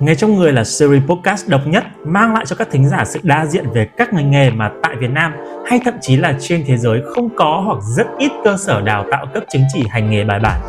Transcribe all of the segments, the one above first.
Nghe trong người là series podcast độc nhất mang lại cho các thính giả sự đa diện về các ngành nghề mà tại Việt Nam hay thậm chí là trên thế giới không có hoặc rất ít cơ sở đào tạo cấp chứng chỉ hành nghề bài bản.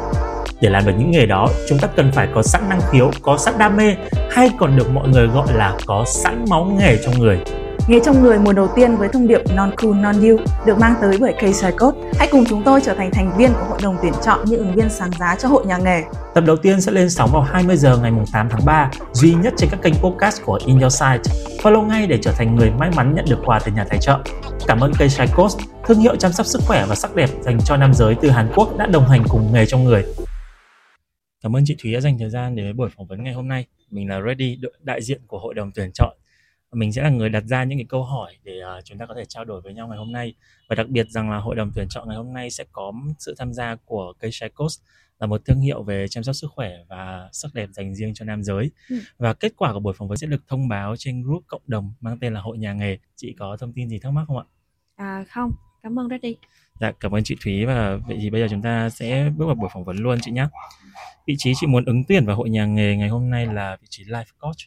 Để làm được những nghề đó, chúng ta cần phải có sẵn năng khiếu, có sẵn đam mê hay còn được mọi người gọi là có sẵn máu nghề trong người. Nghề trong người mùa đầu tiên với thông điệp Non Cool Non You được mang tới bởi K Code. Hãy cùng chúng tôi trở thành thành viên của hội đồng tuyển chọn những ứng viên sáng giá cho hội nhà nghề. Tập đầu tiên sẽ lên sóng vào 20 giờ ngày 8 tháng 3, duy nhất trên các kênh podcast của In Your Site. Follow ngay để trở thành người may mắn nhận được quà từ nhà tài trợ. Cảm ơn K Code, thương hiệu chăm sóc sức khỏe và sắc đẹp dành cho nam giới từ Hàn Quốc đã đồng hành cùng nghề trong người. Cảm ơn chị Thúy đã dành thời gian để buổi phỏng vấn ngày hôm nay. Mình là Ready, đại diện của hội đồng tuyển chọn mình sẽ là người đặt ra những cái câu hỏi để uh, chúng ta có thể trao đổi với nhau ngày hôm nay. Và đặc biệt rằng là hội đồng tuyển chọn ngày hôm nay sẽ có sự tham gia của cây Coast là một thương hiệu về chăm sóc sức khỏe và sắc đẹp dành riêng cho nam giới. Ừ. và kết quả của buổi phỏng vấn sẽ được thông báo trên group cộng đồng mang tên là hội nhà nghề. Chị có thông tin gì thắc mắc không ạ? À không. Cảm ơn Reddy. Dạ cảm ơn chị Thúy. Và vậy thì bây giờ chúng ta sẽ bước vào buổi phỏng vấn luôn chị nhé vị trí chị muốn ứng tuyển vào hội nhà nghề ngày hôm nay là vị trí life coach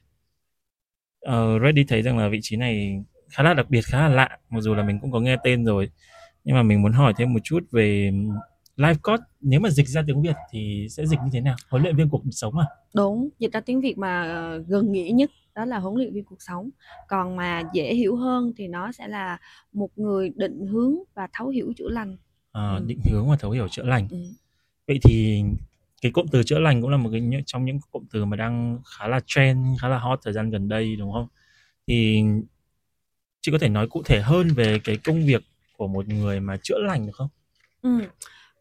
uh, Reddit thấy rằng là vị trí này khá là đặc biệt khá là lạ. Mặc dù là mình cũng có nghe tên rồi nhưng mà mình muốn hỏi thêm một chút về life coach nếu mà dịch ra tiếng Việt thì sẽ dịch như thế nào? Huấn luyện viên cuộc sống à? Đúng dịch ra tiếng Việt mà ờ, gần nghĩa nhất đó là huấn luyện viên cuộc sống. Còn mà dễ hiểu hơn thì nó sẽ là một người định hướng và thấu hiểu chữa lành. À, ừ. định hướng và thấu hiểu chữa lành. Ừ. vậy thì cái cụm từ chữa lành cũng là một cái trong những cụm từ mà đang khá là trend, khá là hot thời gian gần đây, đúng không? Thì chị có thể nói cụ thể hơn về cái công việc của một người mà chữa lành được không? Ừ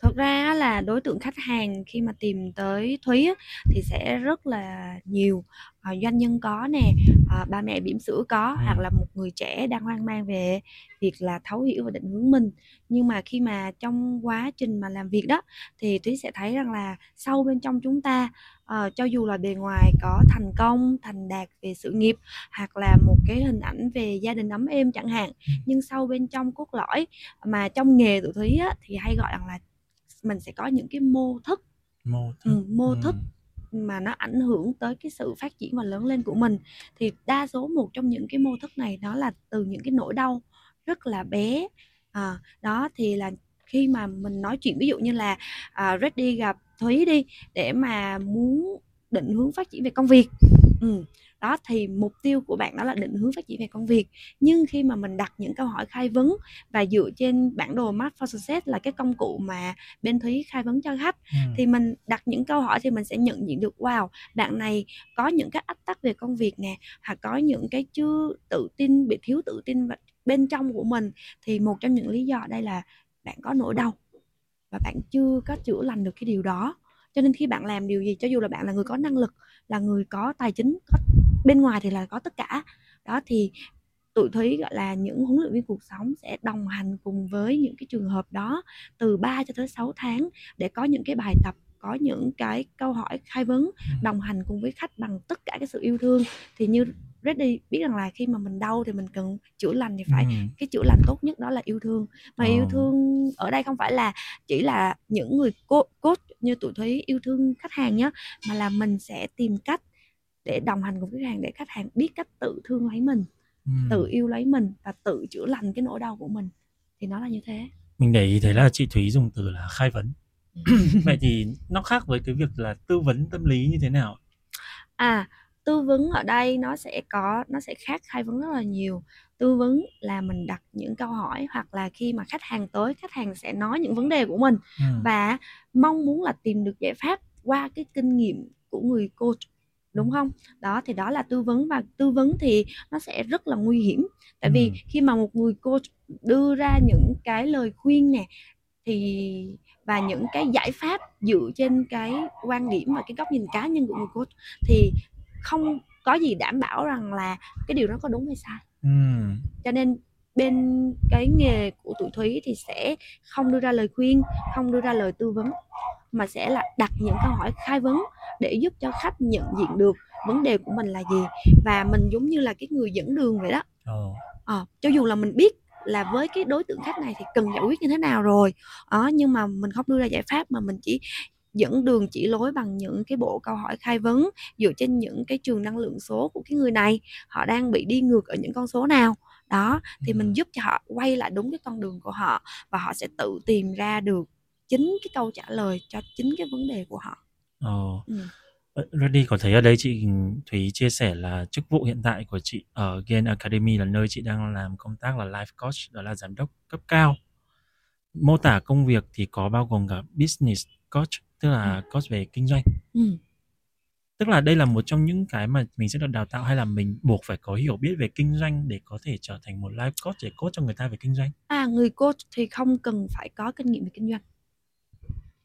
thật ra là đối tượng khách hàng khi mà tìm tới thúy thì sẽ rất là nhiều. À, doanh nhân có nè à, ba mẹ bỉm sữa có hoặc là một người trẻ đang hoang mang về việc là thấu hiểu và định hướng mình. Nhưng mà khi mà trong quá trình mà làm việc đó thì thúy sẽ thấy rằng là sâu bên trong chúng ta uh, cho dù là bề ngoài có thành công thành đạt về sự nghiệp hoặc là một cái hình ảnh về gia đình ấm êm chẳng hạn nhưng sâu bên trong cốt lõi mà trong nghề tụi thúy á, thì hay gọi rằng là mình sẽ có những cái mô thức. Mô thức, ừ, mô thức mà nó ảnh hưởng tới cái sự phát triển và lớn lên của mình. Thì đa số một trong những cái mô thức này đó là từ những cái nỗi đau rất là bé. À, đó thì là khi mà mình nói chuyện ví dụ như là à, Reddy gặp Thúy đi để mà muốn định hướng phát triển về công việc ừ, đó thì mục tiêu của bạn đó là định hướng phát triển về công việc. Nhưng khi mà mình đặt những câu hỏi khai vấn và dựa trên bản đồ Map for Success là cái công cụ mà bên Thúy khai vấn cho khách ừ. thì mình đặt những câu hỏi thì mình sẽ nhận diện được wow bạn này có những cái ách tắc về công việc nè hoặc có những cái chưa tự tin bị thiếu tự tin bên trong của mình. Thì một trong những lý do đây là bạn có nỗi đau và bạn chưa có chữa lành được cái điều đó cho nên khi bạn làm điều gì cho dù là bạn là người có năng lực là người có tài chính có bên ngoài thì là có tất cả. Đó thì tụi thúy gọi là những huấn luyện viên cuộc sống sẽ đồng hành cùng với những cái trường hợp đó từ 3 cho tới 6 tháng để có những cái bài tập có những cái câu hỏi khai vấn đồng hành cùng với khách bằng tất cả cái sự yêu thương. Thì như Reddy biết rằng là khi mà mình đau thì mình cần chữa lành thì phải ừ. cái chữa lành tốt nhất đó là yêu thương mà ờ. yêu thương ở đây không phải là chỉ là những người coach như tụi thúy yêu thương khách hàng nhé mà là mình sẽ tìm cách để đồng hành cùng khách hàng để khách hàng biết cách tự thương lấy mình ừ. tự yêu lấy mình và tự chữa lành cái nỗi đau của mình thì nó là như thế mình để ý thấy là chị thúy dùng từ là khai vấn ừ. vậy thì nó khác với cái việc là tư vấn tâm lý như thế nào à tư vấn ở đây nó sẽ có nó sẽ khác khai vấn rất là nhiều. Tư vấn là mình đặt những câu hỏi hoặc là khi mà khách hàng tới khách hàng sẽ nói những vấn đề của mình. Ừ. và mong muốn là tìm được giải pháp qua cái kinh nghiệm của người coach đúng không? Đó thì đó là tư vấn. Và tư vấn thì nó sẽ rất là nguy hiểm. Tại vì khi mà một người coach đưa ra những cái lời khuyên nè thì và những cái giải pháp dựa trên cái quan điểm và cái góc nhìn cá nhân của người coach thì không có gì đảm bảo rằng là cái điều đó có đúng hay sai ừ. cho nên bên cái nghề của tụi thúy thì sẽ không đưa ra lời khuyên không đưa ra lời tư vấn mà sẽ là đặt những câu hỏi khai vấn để giúp cho khách nhận diện được vấn đề của mình là gì và mình giống như là cái người dẫn đường vậy đó oh. à, cho dù là mình biết là với cái đối tượng khách này thì cần giải quyết như thế nào rồi đó nhưng mà mình không đưa ra giải pháp mà mình chỉ dẫn đường chỉ lối bằng những cái bộ câu hỏi khai vấn dựa trên những cái trường năng lượng số của cái người này. Họ đang bị đi ngược ở những con số nào? Đó thì mình giúp cho họ quay lại đúng cái con đường của họ và họ sẽ tự tìm ra được chính cái câu trả lời cho chính cái vấn đề của họ. Ồ. Ừ. Reddy có thấy ở đây chị Thúy chia sẻ là chức vụ hiện tại của chị ở Gain Academy là nơi chị đang làm công tác là life coach đó là giám đốc cấp cao. Mô tả công việc thì có bao gồm cả business coach tức là ừ. coach về kinh doanh ừ. tức là đây là một trong những cái mà mình sẽ được đào tạo hay là mình buộc phải có hiểu biết về kinh doanh để có thể trở thành một life coach để coach cho người ta về kinh doanh à người coach thì không cần phải có kinh nghiệm về kinh doanh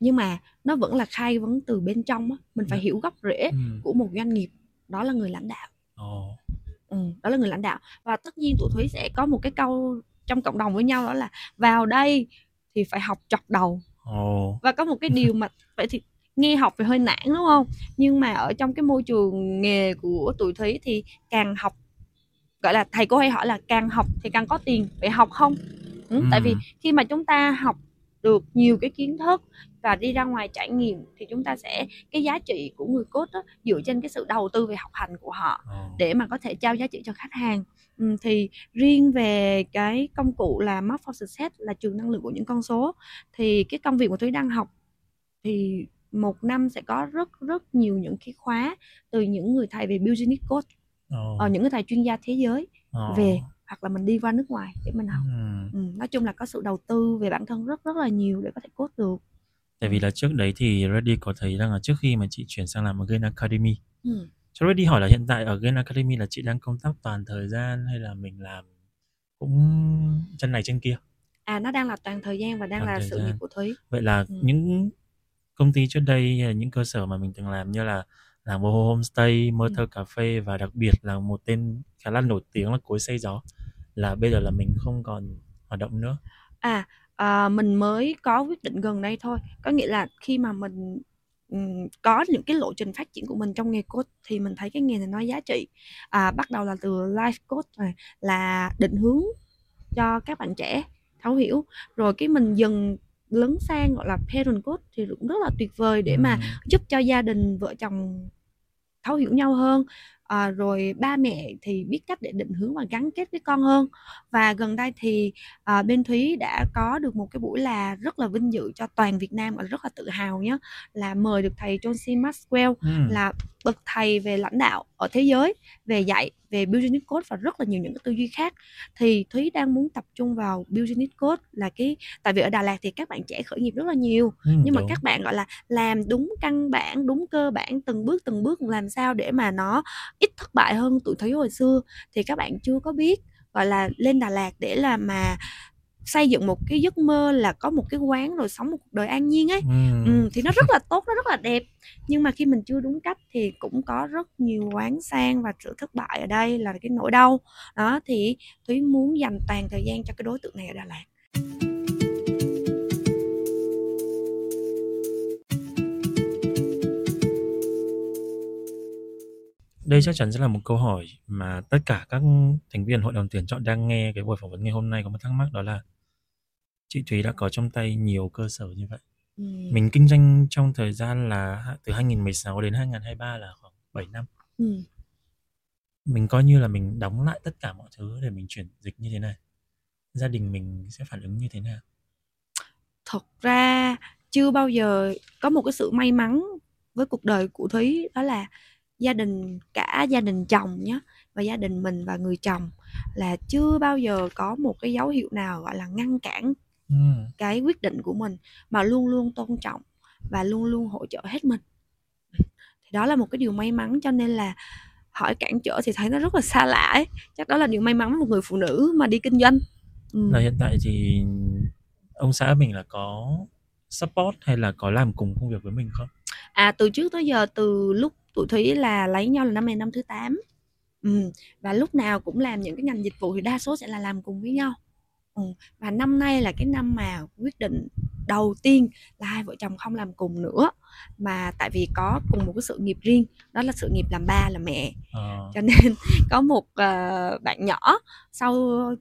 nhưng mà nó vẫn là khai vấn từ bên trong á mình phải dạ. hiểu gốc rễ ừ. của một doanh nghiệp đó là người lãnh đạo oh. ừ, đó là người lãnh đạo và tất nhiên tụi thúy sẽ có một cái câu trong cộng đồng với nhau đó là vào đây thì phải học chọc đầu oh. và có một cái điều mà vậy thì nghe học thì hơi nản đúng không nhưng mà ở trong cái môi trường nghề của tụi thúy thì càng học gọi là thầy cô hay hỏi là càng học thì càng có tiền phải học không ừ, ừ. tại vì khi mà chúng ta học được nhiều cái kiến thức và đi ra ngoài trải nghiệm thì chúng ta sẽ cái giá trị của người cốt đó, dựa trên cái sự đầu tư về học hành của họ để mà có thể trao giá trị cho khách hàng ừ, thì riêng về cái công cụ là Map for Success là trường năng lượng của những con số thì cái công việc của Thúy đang học thì một năm sẽ có rất rất nhiều những cái khóa từ những người thầy về business coach oh. ở những người thầy chuyên gia thế giới oh. về hoặc là mình đi qua nước ngoài để mình học ừ. Ừ, nói chung là có sự đầu tư về bản thân rất rất là nhiều để có thể cốt được tại vì là trước đấy thì Reddy có thấy rằng là trước khi mà chị chuyển sang làm ở Gain Academy ừ. Cho Reddy hỏi là hiện tại ở Gain Academy là chị đang công tác toàn thời gian hay là mình làm cũng chân này chân kia à nó đang là toàn thời gian và đang toàn là sự nghiệp của Thúy vậy là ừ. những công ty trước đây những cơ sở mà mình từng làm như là làm Boho Homestay, Mơ Thơ Cà Phê và đặc biệt là một tên khá là nổi tiếng là Cối Xây Gió là bây giờ là mình không còn hoạt động nữa. À, à mình mới có quyết định gần đây thôi. Có nghĩa là khi mà mình um, có những cái lộ trình phát triển của mình trong nghề coach thì mình thấy cái nghề này nó giá trị. À, bắt đầu là từ life coach này là định hướng cho các bạn trẻ thấu hiểu. Rồi cái mình dần lấn sang gọi là parent coach thì cũng rất là tuyệt vời để mà giúp cho gia đình vợ chồng thấu hiểu nhau hơn à, rồi ba mẹ thì biết cách để định hướng và gắn kết với con hơn và gần đây thì à, bên thúy đã có được một cái buổi là rất là vinh dự cho toàn việt nam và rất là tự hào nhé là mời được thầy John C. Maxwell ừ. là bậc thầy về lãnh đạo ở thế giới về dạy về business code và rất là nhiều những cái tư duy khác thì thúy đang muốn tập trung vào business code là cái tại vì ở đà lạt thì các bạn trẻ khởi nghiệp rất là nhiều ừ, nhưng đúng. mà các bạn gọi là làm đúng căn bản đúng cơ bản từng bước từng bước làm sao để mà nó ít thất bại hơn tụi thúy hồi xưa thì các bạn chưa có biết gọi là lên Đà Lạt để là mà xây dựng một cái giấc mơ là có một cái quán rồi sống một cuộc đời an nhiên ấy. Ừ. Ừ, thì nó rất là tốt nó rất là đẹp. Nhưng mà khi mình chưa đúng cách thì cũng có rất nhiều quán sang và sự thất bại ở đây là cái nỗi đau. Đó thì thúy muốn dành toàn thời gian cho cái đối tượng này ở đà lạt. Đây chắc chắn sẽ là một câu hỏi mà tất cả các thành viên hội đồng tuyển chọn đang nghe cái buổi phỏng vấn ngày hôm nay có một thắc mắc đó là chị Thúy đã có trong tay nhiều cơ sở như vậy. Ừ. Mình kinh doanh trong thời gian là từ 2016 đến 2023 là khoảng 7 năm. Ừ. Mình coi như là mình đóng lại tất cả mọi thứ để mình chuyển dịch như thế này. Gia đình mình sẽ phản ứng như thế nào? Thật ra chưa bao giờ có một cái sự may mắn với cuộc đời của Thúy đó là gia đình cả gia đình chồng nhé và gia đình mình và người chồng là chưa bao giờ có một cái dấu hiệu nào gọi là ngăn cản ừ. cái quyết định của mình mà luôn luôn tôn trọng và luôn luôn hỗ trợ hết mình thì đó là một cái điều may mắn cho nên là hỏi cản trở thì thấy nó rất là xa lạ ấy chắc đó là điều may mắn một người phụ nữ mà đi kinh doanh ừ. là hiện tại thì ông xã mình là có support hay là có làm cùng công việc với mình không à từ trước tới giờ từ lúc tụi thúy là lấy nhau là năm này năm thứ 8 ừ. và lúc nào cũng làm những cái ngành dịch vụ thì đa số sẽ là làm cùng với nhau ừ. và năm nay là cái năm mà quyết định đầu tiên là hai vợ chồng không làm cùng nữa mà tại vì có cùng một cái sự nghiệp riêng đó là sự nghiệp làm ba là mẹ à. cho nên có một uh, bạn nhỏ sau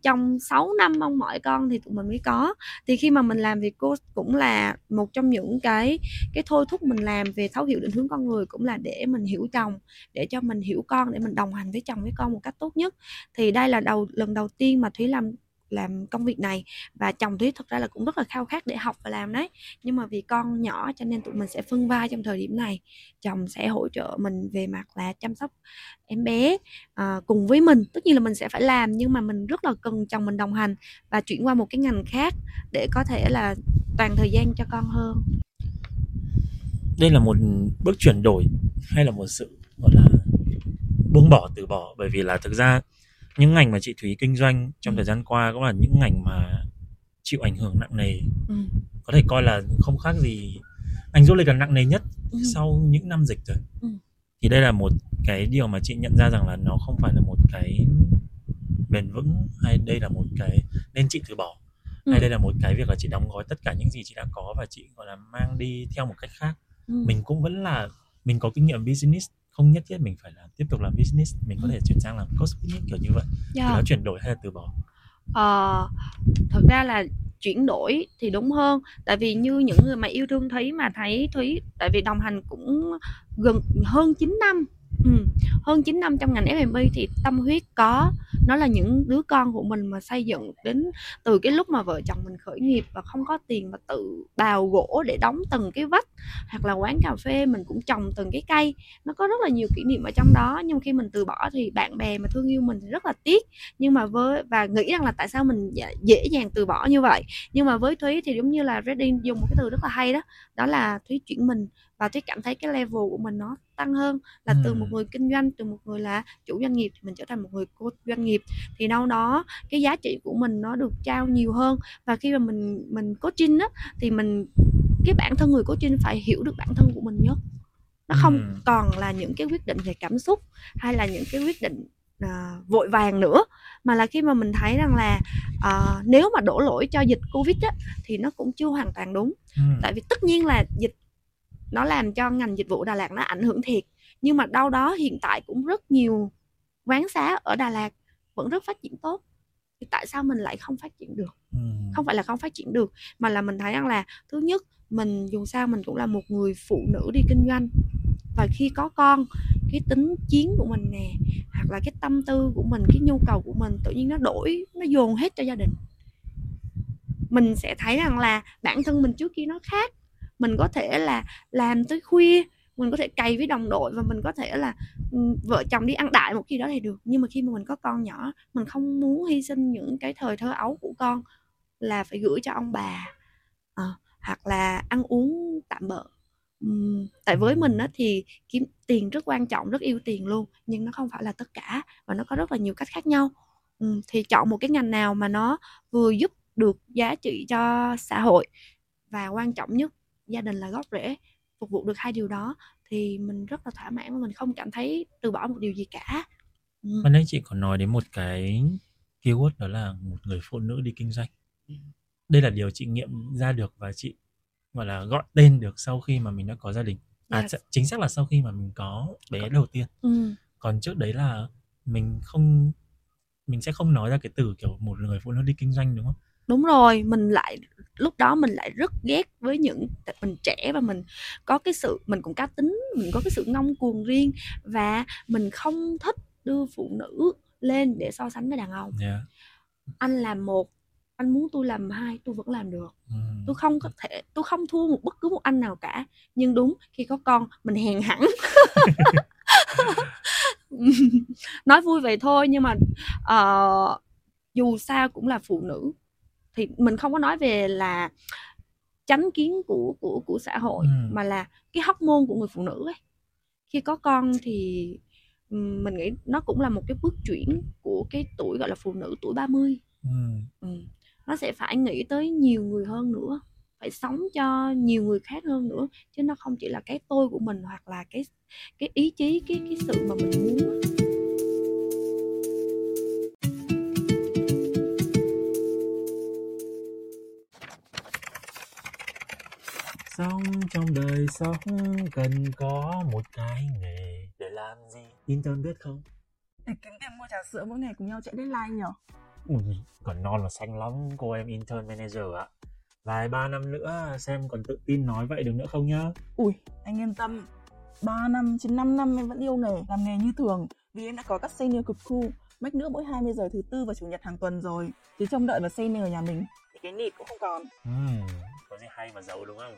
trong 6 năm mong mỏi con thì tụi mình mới có thì khi mà mình làm việc cô cũng là một trong những cái cái thôi thúc mình làm về thấu hiểu định hướng con người cũng là để mình hiểu chồng để cho mình hiểu con để mình đồng hành với chồng với con một cách tốt nhất thì đây là đầu lần đầu tiên mà thúy làm làm công việc này. Và chồng thúy thực ra là cũng rất là khao khát để học và làm đấy. Nhưng mà vì con nhỏ cho nên tụi mình sẽ phân vai trong thời điểm này. Chồng sẽ hỗ trợ mình về mặt là chăm sóc em bé à, cùng với mình. Tất nhiên là mình sẽ phải làm nhưng mà mình rất là cần chồng mình đồng hành và chuyển qua một cái ngành khác để có thể là toàn thời gian cho con hơn. Đây là một bước chuyển đổi hay là một sự gọi là buông bỏ từ bỏ? Bởi vì là thực ra những ngành mà chị Thúy kinh doanh trong ừ. thời gian qua cũng là những ngành mà chịu ảnh hưởng nặng nề ừ. có thể coi là không khác gì ngành du lịch là nặng nề nhất ừ. sau những năm dịch rồi ừ. thì đây là một cái điều mà chị nhận ra rằng là nó không phải là một cái bền vững hay đây là một cái nên chị từ bỏ ừ. hay đây là một cái việc là chị đóng gói tất cả những gì chị đã có và chị gọi là mang đi theo một cách khác ừ. mình cũng vẫn là mình có kinh nghiệm business không nhất thiết mình phải là tiếp tục làm business mình có thể chuyển sang làm coach business kiểu như vậy yeah. thì nó chuyển đổi hay là từ bỏ ờ, thực ra là chuyển đổi thì đúng hơn tại vì như những người mà yêu thương thúy mà thấy thúy tại vì đồng hành cũng gần hơn 9 năm ừ. hơn 9 năm trong ngành F&B thì tâm huyết có nó là những đứa con của mình mà xây dựng đến từ cái lúc mà vợ chồng mình khởi nghiệp và không có tiền mà tự bào gỗ để đóng từng cái vách hoặc là quán cà phê, mình cũng trồng từng cái cây. Nó có rất là nhiều kỷ niệm ở trong đó. Nhưng khi mình từ bỏ thì bạn bè mà thương yêu mình thì rất là tiếc. Nhưng mà với, và nghĩ rằng là tại sao mình dễ dàng từ bỏ như vậy? Nhưng mà với thúy thì giống như là Redding dùng một cái từ rất là hay đó đó là thúy chuyển mình và thúy cảm thấy cái level của mình nó tăng hơn là ừ. từ một người kinh doanh từ một người là chủ doanh nghiệp thì mình trở thành một người cô doanh nghiệp thì đâu đó cái giá trị của mình nó được trao nhiều hơn và khi mà mình mình coaching á thì mình cái bản thân người coaching phải hiểu được bản thân của mình nhất nó không ừ. còn là những cái quyết định về cảm xúc hay là những cái quyết định uh, vội vàng nữa mà là khi mà mình thấy rằng là uh, nếu mà đổ lỗi cho dịch covid á thì nó cũng chưa hoàn toàn đúng ừ. tại vì tất nhiên là dịch nó làm cho ngành dịch vụ Đà Lạt nó ảnh hưởng thiệt. Nhưng mà đâu đó hiện tại cũng rất nhiều quán xá ở Đà Lạt vẫn rất phát triển tốt. Thì tại sao mình lại không phát triển được? Ừ. không phải là không phát triển được mà là mình thấy rằng là thứ nhất mình dù sao mình cũng là một người phụ nữ đi kinh doanh. Và khi có con cái tính chiến của mình nè hoặc là cái tâm tư của mình cái nhu cầu của mình tự nhiên nó đổi nó dồn hết cho gia đình. Mình sẽ thấy rằng là bản thân mình trước kia nó khác mình có thể là làm tới khuya mình có thể cày với đồng đội và mình có thể là ừ, vợ chồng đi ăn đại một khi đó thì được. Nhưng mà khi mà mình có con nhỏ mình không muốn hy sinh những cái thời thơ ấu của con là phải gửi cho ông bà à, hoặc là ăn uống tạm bợ. Uhm, tại với mình á thì kiếm tiền rất quan trọng rất yêu tiền luôn nhưng nó không phải là tất cả và nó có rất là nhiều cách khác nhau. Uhm, thì chọn một cái ngành nào mà nó vừa giúp được giá trị cho xã hội và quan trọng nhất gia đình là gốc rễ phục vụ được hai điều đó thì mình rất là thỏa mãn và mình không cảm thấy từ bỏ một điều gì cả ừ. Và nãy chị có nói đến một cái keyword đó là một người phụ nữ đi kinh doanh ừ. đây là điều chị nghiệm ra được và chị gọi là gọi tên được sau khi mà mình đã có gia đình à yes. chính xác là sau khi mà mình có bé đầu tiên ừ. còn trước đấy là mình không mình sẽ không nói ra cái từ kiểu một người phụ nữ đi kinh doanh đúng không đúng rồi mình lại lúc đó mình lại rất ghét với những mình trẻ và mình có cái sự mình cũng cá tính mình có cái sự ngông cuồng riêng và mình không thích đưa phụ nữ lên để so sánh với đàn ông. Yeah. anh làm một anh muốn tôi làm hai tôi vẫn làm được. Ừ. tôi không có thể tôi không thua một bất cứ một anh nào cả. Nhưng đúng khi có con mình hèn hẳn. Nói vui vậy thôi nhưng mà uh, dù sao cũng là phụ nữ thì mình không có nói về là chánh kiến của của của xã hội ừ. mà là cái hóc môn của người phụ nữ ấy khi có con thì mình nghĩ nó cũng là một cái bước chuyển của cái tuổi gọi là phụ nữ tuổi 30 ừ. Ừ. nó sẽ phải nghĩ tới nhiều người hơn nữa phải sống cho nhiều người khác hơn nữa chứ nó không chỉ là cái tôi của mình hoặc là cái cái ý chí cái cái sự mà mình muốn sao không cần có một cái nghề để làm gì? Intern biết không? Để kiếm tiền mua trà sữa mỗi ngày cùng nhau chạy deadline nhở? Ui còn non và xanh lắm cô em intern manager ạ. Vài ba năm nữa xem còn tự tin nói vậy được nữa không nhá? Ui anh yên tâm. 3 năm, 9 5 năm em vẫn yêu nghề, làm nghề như thường. Vì em đã có các senior cực cool Make nữa mỗi 20 giờ thứ tư và chủ nhật hàng tuần rồi. Chứ trông đợi vào senior nhà mình Thì cái nịt cũng không còn. Uhm, Có gì hay mà giấu đúng không?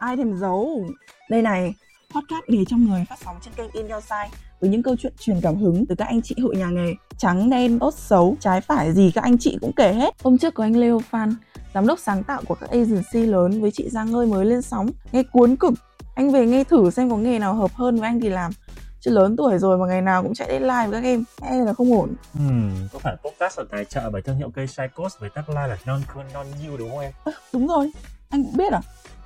Ai thèm giấu? Đây này, podcast nghề trong người phát sóng trên kênh In Your Side với những câu chuyện truyền cảm hứng từ các anh chị hội nhà nghề. Trắng đen tốt xấu trái phải gì các anh chị cũng kể hết. Hôm trước có anh Leo Phan giám đốc sáng tạo của các agency lớn với chị Giang ơi mới lên sóng nghe cuốn cực. Anh về nghe thử xem có nghề nào hợp hơn với anh thì làm. Chứ lớn tuổi rồi mà ngày nào cũng chạy deadline với các em e là không ổn. Ừ, có phải podcast ở tài trợ bởi thương hiệu cây Psychos với tagline là non cool non you đúng không em? À, đúng rồi anh cũng biết à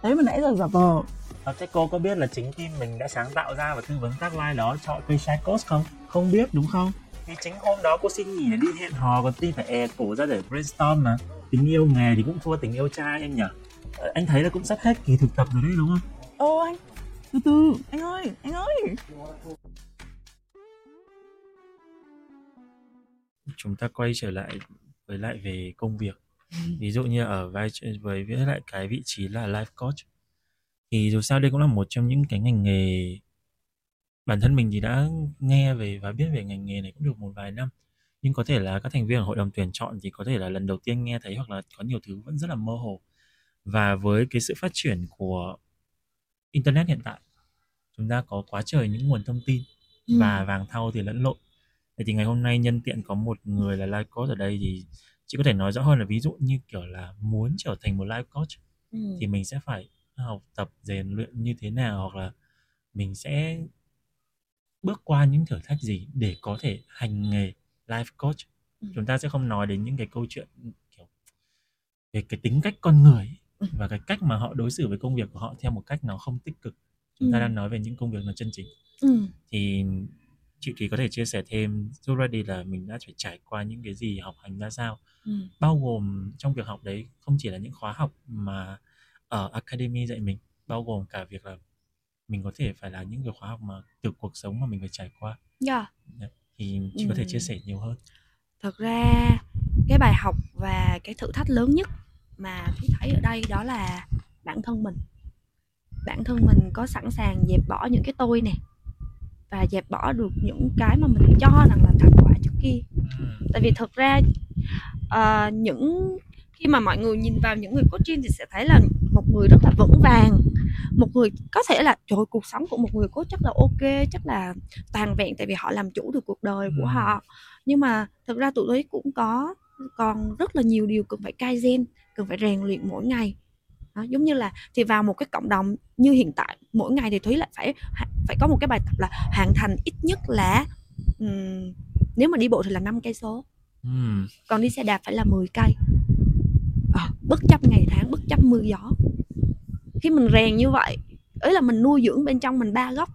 đấy mà nãy giờ giả vờ. À, thế cô có biết là chính team mình đã sáng tạo ra và tư vấn tagline đó cho cây Psychos không? Không biết đúng không? Vì chính hôm đó cô xin nghỉ để đi hẹn hò còn team phải e cổ ra để brainstorm mà. Tình yêu nghề thì cũng thua tình yêu trai em nhỉ? Ờ, anh thấy là cũng sắp hết kỳ thực tập rồi đấy đúng không? Ô anh từ từ anh ơi anh ơi. Chúng ta quay trở lại với lại về công việc ví dụ như ở vai với với lại cái vị trí là life coach. Thì dù sao đây cũng là một trong những cái ngành nghề bản thân mình thì đã nghe về và biết về ngành nghề này cũng được một vài năm. Nhưng có thể là các thành viên ở hội đồng tuyển chọn thì có thể là lần đầu tiên nghe thấy hoặc là có nhiều thứ vẫn rất là mơ hồ. Và với cái sự phát triển của internet hiện tại chúng ta có quá trời những nguồn thông tin ừ. và vàng thau thì lẫn lộn. Vậy thì ngày hôm nay nhân tiện có một người là life coach ở đây thì chị có thể nói rõ hơn là ví dụ như kiểu là muốn trở thành một life coach ừ. thì mình sẽ phải học tập rèn luyện như thế nào hoặc là mình sẽ bước qua những thử thách gì để có thể hành nghề life coach ừ. chúng ta sẽ không nói đến những cái câu chuyện kiểu về cái tính cách con người ừ. và cái cách mà họ đối xử với công việc của họ theo một cách nó không tích cực chúng ừ. ta đang nói về những công việc nó chân chính ừ. thì chị Thúy có thể chia sẻ thêm giúp ra đi là mình đã phải trải qua những cái gì học hành ra sao ừ. bao gồm trong việc học đấy không chỉ là những khóa học mà ở academy dạy mình bao gồm cả việc là mình có thể phải là những cái khóa học mà từ cuộc sống mà mình phải trải qua yeah. Dạ. thì chị ừ. có thể chia sẻ nhiều hơn thật ra cái bài học và cái thử thách lớn nhất mà thúy thấy ở đây đó là bản thân mình bản thân mình có sẵn sàng dẹp bỏ những cái tôi nè và dẹp bỏ được những cái mà mình cho rằng là thành quả trước kia. Tại vì thực ra uh, những khi mà mọi người nhìn vào những người coaching thì sẽ thấy là một người rất là vững vàng. Một người có thể là trời cuộc sống của một người coach chắc là ok chắc là toàn vẹn tại vì họ làm chủ được cuộc đời của họ. Nhưng mà thực ra tụi ấy cũng có còn rất là nhiều điều cần phải cai gen cần phải rèn luyện mỗi ngày đó, giống như là thì vào một cái cộng đồng như hiện tại mỗi ngày thì thúy lại phải phải có một cái bài tập là hoàn thành ít nhất là um, nếu mà đi bộ thì là 5 cây số. Còn đi xe đạp phải là 10 cây. À, bất chấp ngày tháng bất chấp mưa gió. Khi mình rèn như vậy ấy là mình nuôi dưỡng bên trong mình ba góc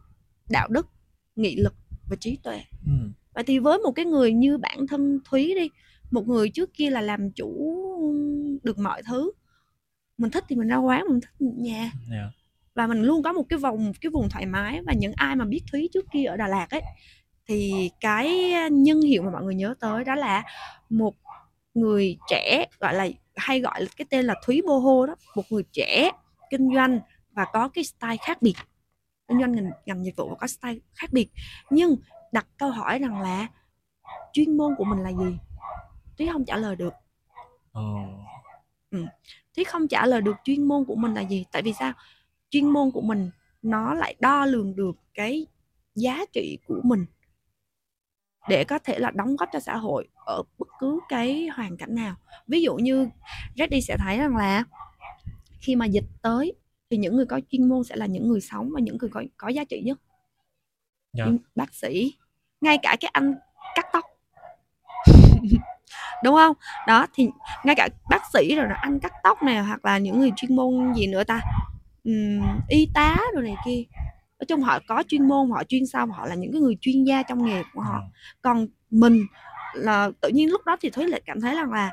đạo đức nghị lực và trí tuệ. Uhm. vậy thì với một cái người như bản thân thúy đi một người trước kia là làm chủ được mọi thứ mình thích thì mình ra quán mình thích nhà yeah. Dạ. và mình luôn có một cái vòng cái vùng thoải mái và những ai mà biết thúy trước kia ở đà lạt ấy thì cái nhân hiệu mà mọi người nhớ tới đó là một người trẻ gọi là hay gọi là cái tên là thúy boho đó một người trẻ kinh doanh và có cái style khác biệt kinh doanh ngành, ngành dịch vụ và có style khác biệt nhưng đặt câu hỏi rằng là chuyên môn của mình là gì thúy không trả lời được oh. ừ thúy không trả lời được chuyên môn của mình là gì? Tại vì sao? Chuyên môn của mình nó lại đo lường được cái giá trị của mình. Để có thể là đóng góp cho xã hội ở bất cứ cái hoàn cảnh nào. Ví dụ như Reddy sẽ thấy rằng là khi mà dịch tới thì những người có chuyên môn sẽ là những người sống và những người có, có giá trị nhất. Yeah. Dạ. bác sĩ ngay cả cái anh cắt tóc đúng không? Đó thì ngay cả bác sĩ rồi là anh cắt tóc này hoặc là những người chuyên môn gì nữa ta uhm, y tá rồi này kia. Ở trong họ có chuyên môn họ chuyên sâu họ là những cái người chuyên gia trong nghề của họ. Ừ. còn mình là tự nhiên lúc đó thì thúy lại cảm thấy rằng là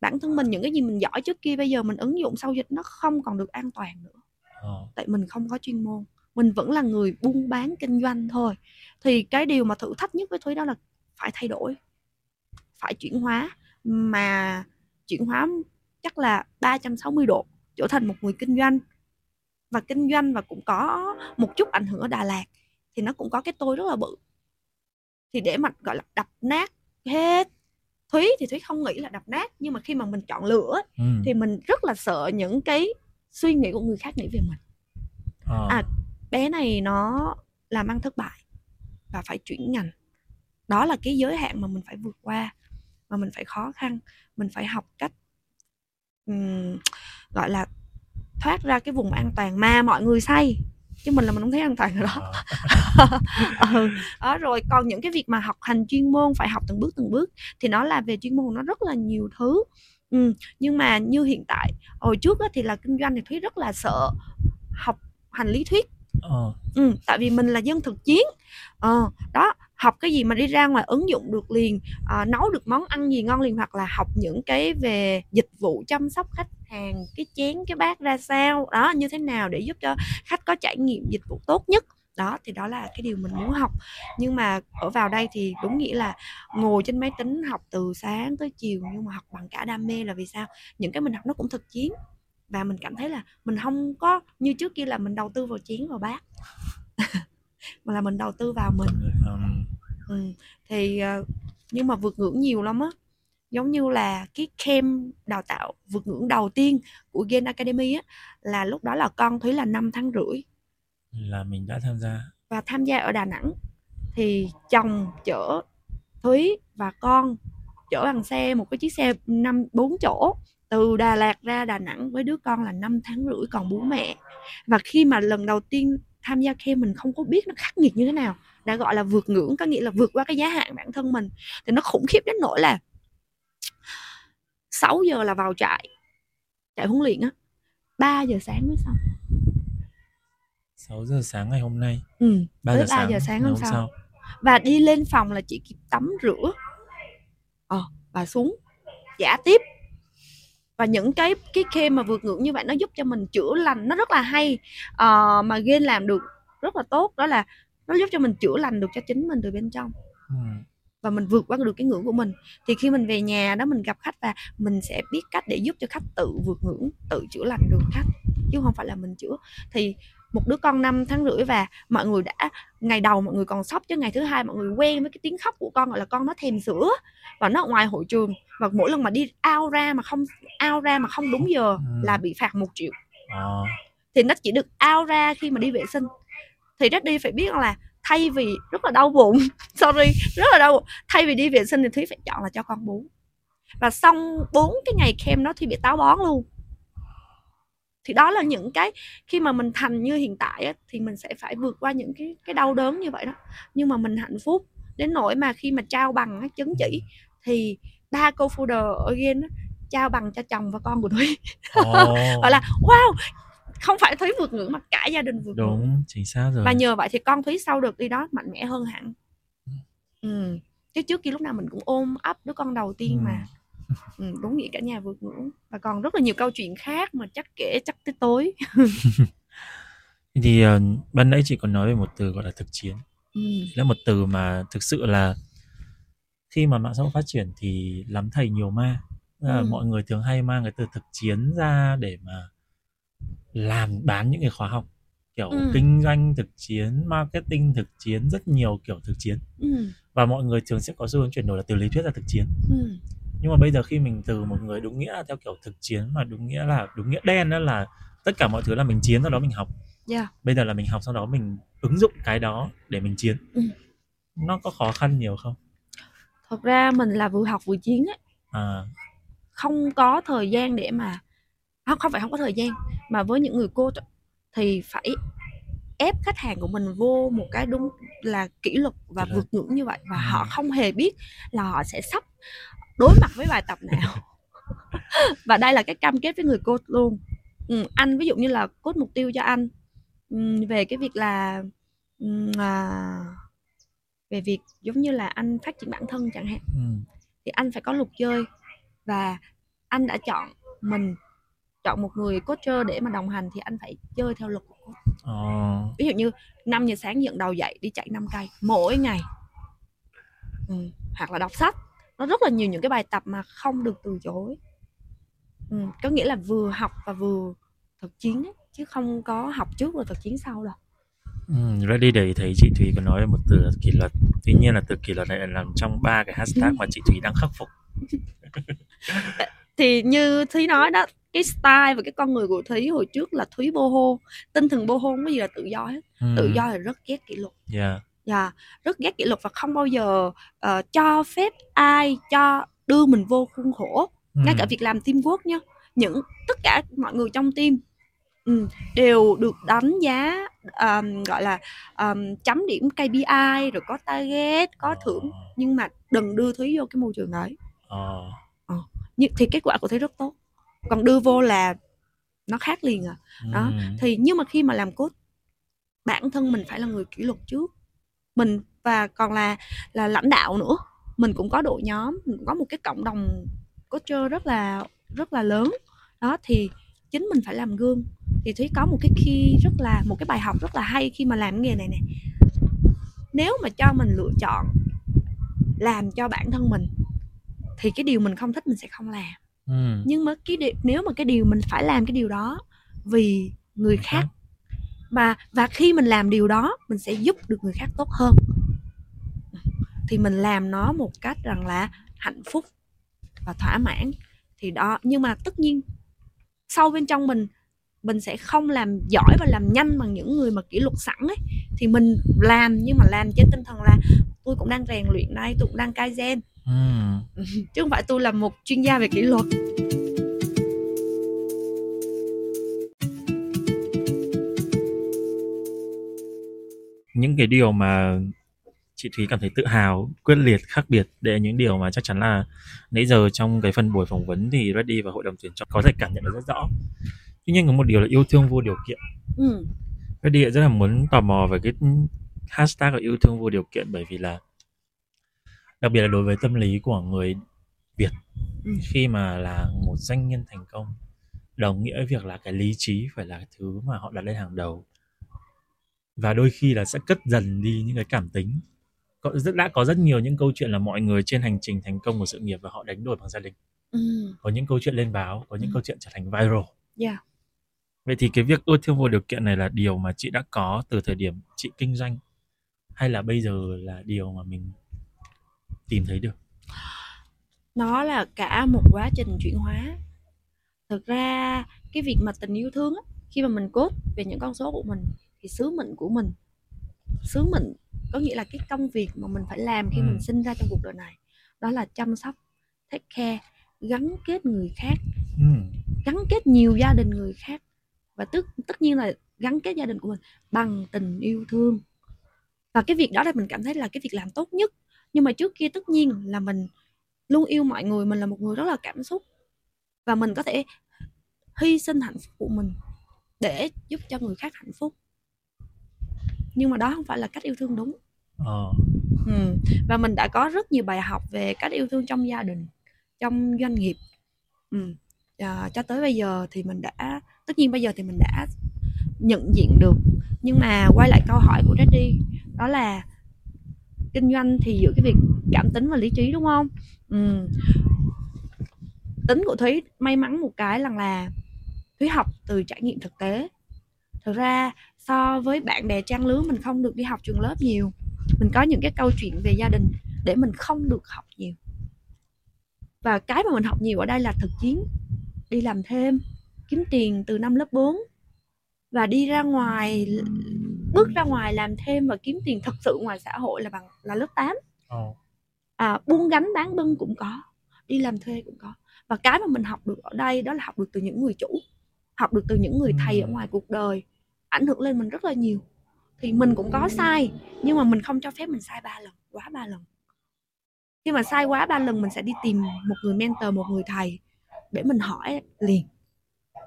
bản thân mình những cái gì mình giỏi trước kia bây giờ mình ứng dụng sau dịch nó không còn được an toàn nữa. Ờ. tại mình không có chuyên môn mình vẫn là người buôn bán kinh doanh thôi. Thì cái điều mà thử thách nhất với thúy đó là phải thay đổi phải chuyển hóa. Mà chuyển hóa chắc là 360 độ trở thành một người kinh doanh. Và kinh doanh và cũng có một chút ảnh hưởng ở Đà Lạt thì nó cũng có cái tôi rất là bự. Thì để mà gọi là đập nát hết Thúy thì Thúy không nghĩ là đập nát nhưng mà khi mà mình chọn lựa Ừ. thì mình rất là sợ những cái suy nghĩ của người khác nghĩ về mình. Ờ. à, bé này nó làm ăn thất bại và phải chuyển ngành. Đó là cái giới hạn mà mình phải vượt qua mà mình phải khó khăn mình phải học cách ừm, gọi là thoát ra cái vùng an toàn mà mọi người say chứ mình là mình không thấy an toàn rồi đó Ờ. ừ. đó rồi còn những cái việc mà học hành chuyên môn phải học từng bước từng bước thì nó là về chuyên môn nó rất là nhiều thứ ừ. nhưng mà như hiện tại hồi trước thì là kinh doanh thì thúy rất là sợ học hành lý thuyết Ờ. ừ, tại vì mình là dân thực chiến ờ, đó học cái gì mà đi ra ngoài ứng dụng được liền à, nấu được món ăn gì ngon liền hoặc là học những cái về dịch vụ chăm sóc khách hàng cái chén cái bát ra sao đó như thế nào để giúp cho khách có trải nghiệm dịch vụ tốt nhất. Đó thì đó là cái điều mình muốn học. Nhưng mà ở vào đây thì đúng nghĩa là ngồi trên máy tính học từ sáng tới chiều nhưng mà học bằng cả đam mê là vì sao? Những cái mình học nó cũng thực chiến. Và mình cảm thấy là mình không có như trước kia là mình đầu tư vào chén vào bát mà là mình đầu tư vào mình ừ. thì ờ, nhưng mà vượt ngưỡng nhiều lắm á. Giống như là cái camp đào tạo vượt ngưỡng đầu tiên của Gen Academy á là lúc đó là con Thúy là 5 tháng rưỡi. Là mình đã tham gia. Và tham gia ở Đà Nẵng. Thì chồng chở Thúy và con chở bằng xe một cái chiếc xe năm bốn chỗ từ Đà Lạt ra Đà Nẵng với đứa con là 5 tháng rưỡi còn bố mẹ. Và khi mà lần đầu tiên tham gia camp mình không có biết nó khắc nghiệt như thế nào đã gọi là vượt ngưỡng có nghĩa là vượt qua cái giá hạn bản thân mình thì nó khủng khiếp đến nỗi là 6 giờ là vào trại trại huấn luyện á 3 giờ sáng mới xong. 6 giờ sáng ngày hôm nay. Ừ 3 tới giờ 3 sáng, giờ sáng ngày hôm sau. và đi lên phòng là chỉ kịp tắm rửa. Ờ và xuống giả tiếp. Và những cái cái game mà vượt ngưỡng như vậy nó giúp cho mình chữa lành nó rất là hay. Ờ, mà game làm được rất là tốt đó là nó giúp cho mình chữa lành được cho chính mình từ bên trong Ừ. và mình vượt qua được cái ngưỡng của mình thì khi mình về nhà đó mình gặp khách và mình sẽ biết cách để giúp cho khách tự vượt ngưỡng tự chữa lành được khách chứ không phải là mình chữa thì một đứa con 5 tháng rưỡi và mọi người đã ngày đầu mọi người còn sốc chứ ngày thứ hai mọi người quen với cái tiếng khóc của con gọi là con nó thèm sữa và nó ở ngoài hội trường và mỗi lần mà đi ao ra mà không ao ra mà không đúng giờ Ừ. là bị phạt một triệu Ờ. thì nó chỉ được ao ra khi mà đi vệ sinh thì rất đi phải biết là thay vì rất là đau bụng sorry rất là đau bụng thay vì đi vệ sinh thì thúy phải chọn là cho con bú. Và xong bốn cái ngày kem đó thì bị táo bón luôn. Thì đó là những cái khi mà mình thành như hiện tại á, thì mình sẽ phải vượt qua những cái cái đau đớn như vậy đó. Nhưng mà mình hạnh phúc đến nỗi mà khi mà trao bằng chứng chỉ thì ba cô founder ở á, trao bằng cho chồng và con của Thúy. Ồ. gọi là wow không phải Thúy vượt ngưỡng mà cả gia đình vượt ngưỡng đúng chính xác rồi và nhờ vậy thì con Thúy sau được đi đó mạnh mẽ hơn hẳn ừ. chứ trước kia lúc nào mình cũng ôm ấp đứa con đầu tiên Ừ. mà ừ, đúng nghĩa cả nhà vượt ngưỡng và còn rất là nhiều câu chuyện khác mà chắc kể chắc tới tối thì ờ, ban nãy chị còn nói về một từ gọi là thực chiến ừ. là một từ mà thực sự là khi mà mạng xã hội phát triển thì lắm thầy nhiều ma là Ừ. mọi người thường hay mang cái từ thực chiến ra để mà làm bán những cái khóa học kiểu Ừ. kinh doanh thực chiến marketing thực chiến rất nhiều kiểu thực chiến Ừ. và mọi người thường sẽ có xu hướng chuyển đổi là từ lý thuyết ra thực chiến Ừ. nhưng mà bây giờ khi mình từ một người đúng nghĩa là theo kiểu thực chiến mà đúng nghĩa là đúng nghĩa đen đó là tất cả mọi thứ là mình chiến sau đó mình học Yeah. bây giờ là mình học sau đó mình ứng dụng cái đó để mình chiến Ừ. nó có khó khăn nhiều không thật ra mình là vừa học vừa chiến ấy à không có thời gian để mà không không phải không có thời gian. Mà với những người cô thì phải ép khách hàng của mình vô một cái đúng là kỷ luật và vượt ngưỡng như vậy và họ không hề biết là họ sẽ sắp đối mặt với bài tập nào. Và đây là cái cam kết với người cô luôn. Ừ, anh ví dụ như là cốt mục tiêu cho anh về cái việc là à, về việc giống như là anh phát triển bản thân chẳng hạn. Ừ. thì anh phải có luật chơi và anh đã chọn mình chọn một người coacher để mà đồng hành thì anh phải chơi theo luật của coach Ờ. ví dụ như 5 giờ sáng dựng đầu dậy đi chạy 5 cây mỗi ngày ừ. hoặc là đọc sách nó rất là nhiều những cái bài tập mà không được từ chối ừ. có nghĩa là vừa học và vừa thực chiến ấy, chứ không có học trước rồi thực chiến sau đâu Ừ, ready để thấy chị Thúy có nói một từ kỷ luật tuy nhiên là từ kỷ luật này là nằm trong ba cái hashtag mà chị Thúy đang khắc phục thì như thúy nói đó cái style và cái con người của thúy hồi trước là thúy boho tinh thần boho không có gì là tự do hết ừ. tự do là rất ghét kỷ luật yeah. Dạ, rất ghét kỷ luật và không bao giờ ờ, cho phép ai cho đưa mình vô khuôn khổ. ừ. Ngay cả việc làm teamwork nhá, những tất cả mọi người trong team ừ, đều được đánh giá ờm, gọi là ờm, chấm điểm KPI rồi có target, có thưởng nhưng mà đừng đưa Thúy vô cái môi trường đấy. Ờ. Nhưng thì kết quả của Thúy rất tốt. Còn đưa vô là nó khác liền à. Đó. Ừ. thì nhưng mà khi mà làm coach bản thân mình phải là người kỷ luật trước mình và còn là là lãnh đạo nữa mình cũng có đội nhóm mình cũng có một cái cộng đồng coacher rất là rất là lớn đó thì chính mình phải làm gương thì thúy có một cái khi rất là một cái bài học rất là hay khi mà làm nghề này nè nếu mà cho mình lựa chọn làm cho bản thân mình thì cái điều mình không thích mình sẽ không làm Ừ. nhưng mà cái điều, nếu mà cái điều mình phải làm cái điều đó vì người khác mà và khi mình làm điều đó mình sẽ giúp được người khác tốt hơn. Thì mình làm nó một cách rằng là hạnh phúc và thỏa mãn thì đó. Nhưng mà tất nhiên sâu bên trong mình mình sẽ không làm giỏi và làm nhanh bằng những người mà kỷ luật sẵn ấy. Thì mình làm nhưng mà làm trên tinh thần là tôi cũng đang rèn luyện đây tôi cũng đang kaizen Chứ không phải tôi là một chuyên gia về kỷ luật. Những cái điều mà chị Thúy cảm thấy tự hào quyết liệt khác biệt để những điều mà chắc chắn là nãy giờ trong cái phần buổi phỏng vấn thì Reddy và hội đồng tuyển chọn có thể cảm nhận được rất rõ. Tuy nhiên có một điều là yêu thương vô điều kiện. Ừ. Reddy rất là muốn tò mò về cái hashtag là yêu thương vô điều kiện bởi vì là đặc biệt là đối với tâm lý của người Việt Ừ. khi mà là một doanh nhân thành công đồng nghĩa việc là cái lý trí phải là cái thứ mà họ đặt lên hàng đầu và đôi khi là sẽ cất dần đi những cái cảm tính có rất đã có rất nhiều những câu chuyện là mọi người trên hành trình thành công của sự nghiệp và họ đánh đổi bằng gia đình Ừ. có những câu chuyện lên báo có những Ừ. câu chuyện trở thành viral Yeah. vậy thì cái việc ưa thương vô điều kiện này là điều mà chị đã có từ thời điểm chị kinh doanh hay là bây giờ là điều mà mình tìm thấy được nó là cả một quá trình chuyển hóa thực ra cái việc mà tình yêu thương á, khi mà mình cốt về những con số của mình thì sứ mệnh của mình sứ mệnh có nghĩa là cái công việc mà mình phải làm khi Ừ. mình sinh ra trong cuộc đời này đó là chăm sóc take care gắn kết người khác ừ. gắn kết nhiều gia đình người khác và tất tất nhiên là gắn kết gia đình của mình bằng tình yêu thương và cái việc đó là mình cảm thấy là cái việc làm tốt nhất nhưng mà trước kia tất nhiên là mình luôn yêu mọi người mình là một người rất là cảm xúc và mình có thể hy sinh hạnh phúc của mình để giúp cho người khác hạnh phúc nhưng mà đó không phải là cách yêu thương đúng ờ. ừ. và mình đã có rất nhiều bài học về cách yêu thương trong gia đình trong doanh nghiệp ừ. à, cho tới bây giờ thì mình đã tất nhiên bây giờ thì mình đã nhận diện được nhưng mà quay lại câu hỏi của Reddy đó là kinh doanh thì giữa cái việc cảm tính và lý trí, đúng không? Ừ. tính của Thúy may mắn một cái rằng là Thúy học từ trải nghiệm thực tế. Thực ra so với bạn bè trang lứa mình không được đi học trường lớp nhiều. Mình có những cái câu chuyện về gia đình để mình không được học nhiều. Và cái mà mình học nhiều ở đây là thực chiến, đi làm thêm, kiếm tiền từ năm lớp 4 và đi ra ngoài bước ra ngoài làm thêm và kiếm tiền thật sự ngoài xã hội là bằng là lớp 8 Ờ. à, buôn gánh bán bưng cũng có đi làm thuê cũng có. Và cái mà mình học được ở đây đó là học được từ những người chủ học được từ những người thầy ở ngoài cuộc đời ảnh hưởng lên mình rất là nhiều. Thì mình cũng có sai nhưng mà mình không cho phép mình sai ba lần quá ba lần. Khi mà sai quá ba lần mình sẽ đi tìm một người mentor một người thầy để mình hỏi liền.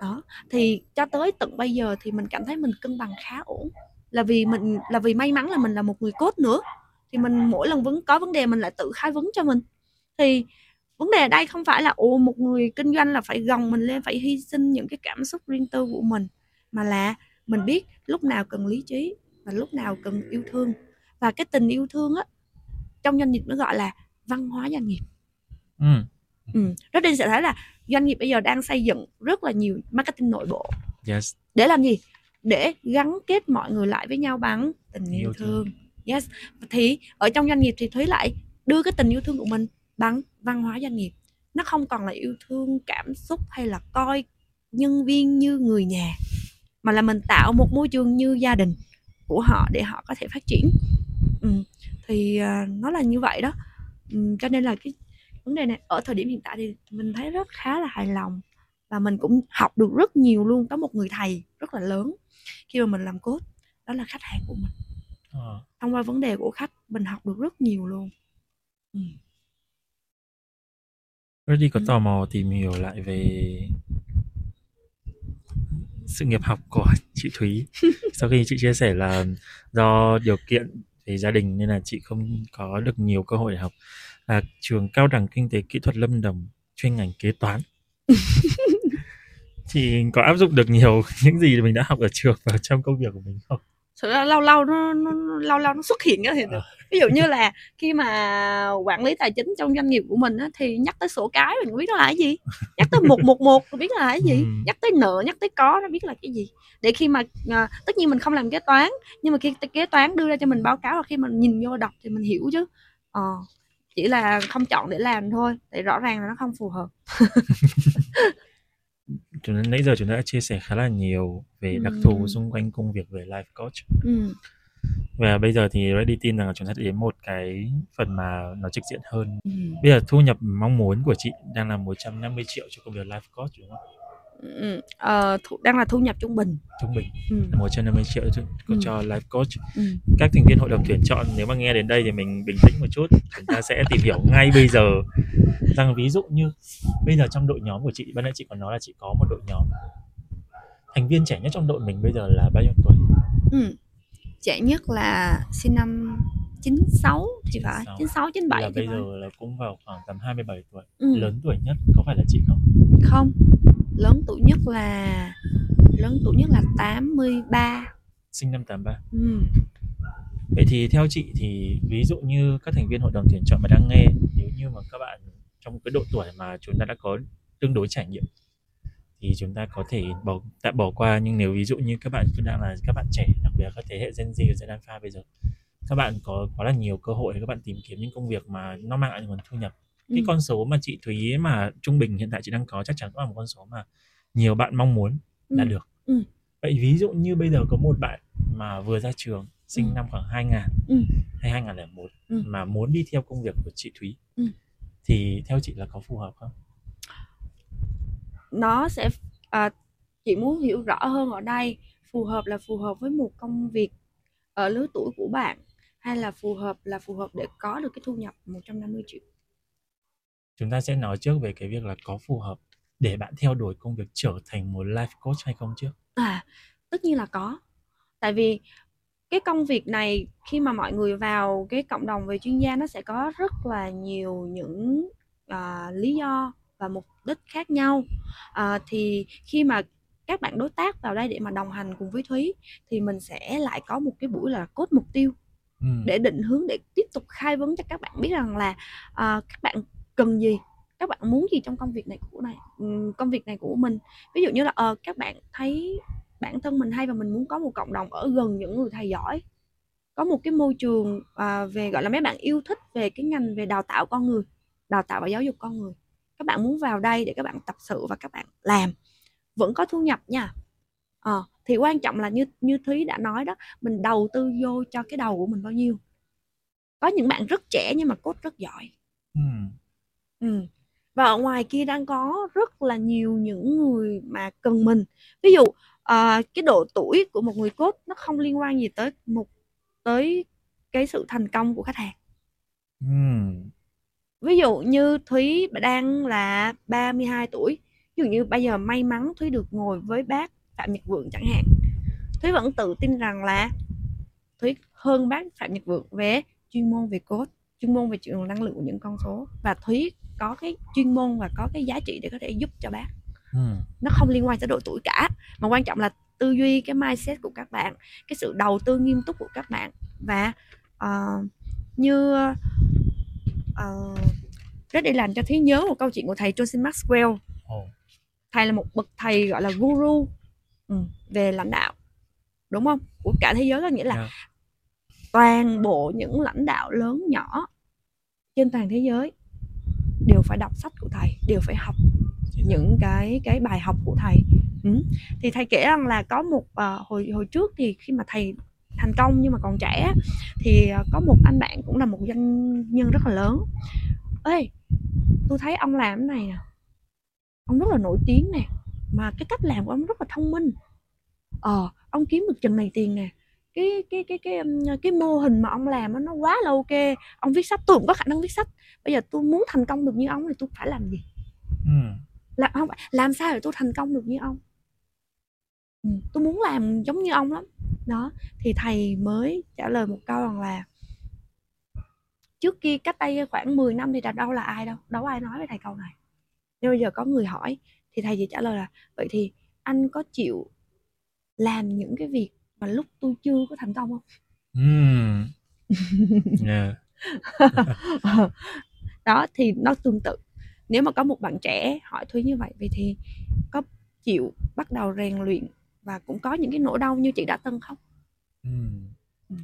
Đó thì cho tới tận bây giờ thì mình cảm thấy mình cân bằng khá ổn là vì mình là vì may mắn là mình là một người cốt nữa. Thì mình mỗi lần vấn có vấn đề mình lại tự khai vấn cho mình. Thì vấn đề ở đây không phải là ồ một người kinh doanh là phải gồng mình lên phải hy sinh những cái cảm xúc riêng tư của mình. Mà là mình biết lúc nào cần lý trí và lúc nào cần yêu thương. Và cái tình yêu thương á trong doanh nghiệp nó gọi là văn hóa doanh nghiệp. Ừ. ừ. rất đi sẽ thấy là doanh nghiệp bây giờ đang xây dựng rất là nhiều marketing nội bộ. Yes. Để làm gì để gắn kết mọi người lại với nhau bằng tình yêu, Yêu thương. thương. Yes. Thì ở trong doanh nghiệp thì thúy lại đưa cái tình yêu thương của mình bằng văn hóa doanh nghiệp. Nó không còn là yêu thương cảm xúc hay là coi nhân viên như người nhà mà là mình tạo một môi trường như gia đình của họ để họ có thể phát triển. Ừ. thì à, nó là như vậy đó. Ừ, cho nên là cái vấn đề này ở thời điểm hiện tại thì mình thấy rất khá là hài lòng và mình cũng học được rất nhiều luôn có một người thầy rất là lớn khi mà mình làm code đó là khách hàng của mình Ờ. thông qua vấn đề của khách mình học được rất nhiều luôn ừ. Reddy có Ừ. tò mò tìm hiểu lại về sự nghiệp học của chị Thúy sau khi chị chia sẻ là do điều kiện về gia đình nên là chị không có được nhiều cơ hội để học là trường cao đẳng kinh tế kỹ thuật Lâm Đồng chuyên ngành kế toán chị có áp dụng được nhiều những gì mình đã học ở trường vào trong công việc của mình không? thực ra lâu lâu nó, nó lâu lâu nó xuất hiện á thì Ờ. ví dụ như là khi mà quản lý tài chính trong doanh nghiệp của mình á, thì nhắc tới sổ cái mình biết nó là cái gì nhắc tới một một một biết là cái gì Ừm. nhắc tới nợ nhắc tới có nó biết là cái gì để khi mà à, tất nhiên mình không làm kế toán nhưng mà khi kế toán đưa ra cho mình báo cáo là khi mình nhìn vô đọc thì mình hiểu chứ ờ chỉ là không chọn để làm thôi tại rõ ràng là nó không phù hợp Chúng nãy giờ chúng ta đã chia sẻ khá là nhiều về đặc thù xung quanh công việc về life coach ừ. và bây giờ thì Reddy tin rằng là chúng ta sẽ đến một cái phần mà nó trực diện hơn Ừ. Bây giờ thu nhập mong muốn của chị đang là 150 triệu cho công việc life coach đúng không? Ừ. Ờ, thu, đang là thu nhập trung bình Trung bình ừ. là 150 triệu cho, Ừ. cho life coach. Ừ. Các thành viên hội đồng tuyển chọn nếu mà nghe đến đây thì mình bình tĩnh một chút, chúng ta sẽ tìm hiểu ngay bây giờ rằng ví dụ như bây giờ trong đội nhóm của chị, ban nãy chị còn nói là chị có một đội nhóm. Thành viên trẻ nhất trong đội mình bây giờ là bao nhiêu tuổi? Ừ. Trẻ nhất là sinh năm 96 thì phải 96. 96 Là 97 thì bây phải giờ là cũng vào khoảng tầm 27 tuổi. ừ. Lớn tuổi nhất có phải là chị không? không lớn tuổi nhất là lớn tuổi nhất là 83 Sinh năm 83. ừ. Vậy thì theo chị thì ví dụ như các thành viên hội đồng tuyển chọn mà đang nghe nếu như mà các bạn trong cái độ tuổi mà chúng ta đã có tương đối trải nghiệm thì chúng ta có thể bỏ tạm bỏ qua nhưng nếu ví dụ như các bạn cứ đang là các bạn trẻ đặc biệt là các thế hệ Gen Z và Gen Alpha bây giờ các bạn có quá là nhiều cơ hội để các bạn tìm kiếm những công việc mà nó mang lại nguồn thu nhập cái Ừ. con số mà chị Thúy mà trung bình hiện tại chị đang có chắc chắn cũng là một con số mà nhiều bạn mong muốn đạt Ừ. được Ừ. vậy ví dụ như bây giờ có một bạn mà vừa ra trường sinh Ừ. năm khoảng 2000 Ừ. hay 2001 Ừ. mà muốn đi theo công việc của chị Thúy Ừ. thì theo chị là có phù hợp không? nó sẽ à, chị muốn hiểu rõ hơn ở đây phù hợp là phù hợp với một công việc ở lứa tuổi của bạn hay là phù hợp là phù hợp để có được cái thu nhập 150 triệu Chúng ta sẽ nói trước về cái việc là có phù hợp để bạn theo đuổi công việc trở thành một life coach hay không trước. À, tất nhiên là có. Tại vì cái công việc này khi mà mọi người vào cái cộng đồng về chuyên gia nó sẽ có rất là nhiều những à, lý do và mục đích khác nhau. À, thì khi mà các bạn đối tác vào đây để mà đồng hành cùng với Thúy thì mình sẽ lại có một cái buổi là cốt mục tiêu Ừ. để định hướng để tiếp tục khai vấn cho các bạn biết rằng là à, các bạn cần gì các bạn muốn gì trong công việc này của này công việc này của mình ví dụ như là ờ các bạn thấy bản thân mình hay và mình muốn có một cộng đồng ở gần những người thầy giỏi có một cái môi trường à, về gọi là mấy bạn yêu thích về cái ngành về đào tạo con người đào tạo và giáo dục con người các bạn muốn vào đây để các bạn tập sự và các bạn làm vẫn có thu nhập nha ờ thì quan trọng là như như thúy đã nói đó mình đầu tư vô cho cái đầu của mình bao nhiêu có những bạn rất trẻ nhưng mà cốt rất giỏi Ừ. Ừ. Và ở ngoài kia đang có rất là nhiều những người mà cần mình. Ví dụ à, cái độ tuổi của một người coach nó không liên quan gì tới một tới cái sự thành công của khách hàng. Ừ. Ví dụ như Thúy đang là 32 tuổi. Ví dụ như bây giờ may mắn Thúy được ngồi với bác Phạm Nhật Vượng chẳng hạn. Thúy vẫn tự tin rằng là Thúy hơn bác Phạm Nhật Vượng về chuyên môn về coach chuyên môn về chuyện năng lượng của những con số và thúy có cái chuyên môn và có cái giá trị để có thể giúp cho bác ừ. nó không liên quan tới độ tuổi cả mà quan trọng là tư duy cái mindset của các bạn cái sự đầu tư nghiêm túc của các bạn và uh, như uh, rất để làm cho thúy nhớ một câu chuyện của thầy Joseph Maxwell thầy là một bậc thầy gọi là guru ừ, về lãnh đạo đúng không của cả thế giới có nghĩa là Yeah. toàn bộ những lãnh đạo lớn nhỏ trên toàn thế giới đều phải đọc sách của thầy đều phải học những cái cái bài học của thầy. Ừ. thì thầy kể rằng là có một uh, hồi hồi trước thì khi mà thầy thành công nhưng mà còn trẻ thì ờ, có một anh bạn cũng là một doanh nhân rất là lớn. Ê tôi thấy ông làm cái này nè ông rất là nổi tiếng nè mà cái cách làm của ông rất là thông minh. Ờ ông kiếm được chừng này tiền nè cái cái cái cái cái mô hình mà ông làm nó quá là ok ông viết sách tôi cũng có khả năng viết sách. Bây giờ tôi muốn thành công được như ông thì tôi phải làm gì? Ừ làm không làm sao để tôi thành công được như ông? Ừ, tôi muốn làm giống như ông lắm. Đó thì thầy mới trả lời một câu rằng là trước kia cách đây khoảng 10 năm thì đâu là ai đâu đâu ai nói với thầy câu này. Nhưng bây giờ có người hỏi thì thầy chỉ trả lời là vậy thì anh có chịu làm những cái việc mà lúc tôi chưa có thành công không? Ừ. Yeah. đó thì nó tương tự nếu mà có một bạn trẻ hỏi thúy như vậy vậy thì có chịu bắt đầu rèn luyện và cũng có những cái nỗi đau như chị đã từng không Ừ. Ừ.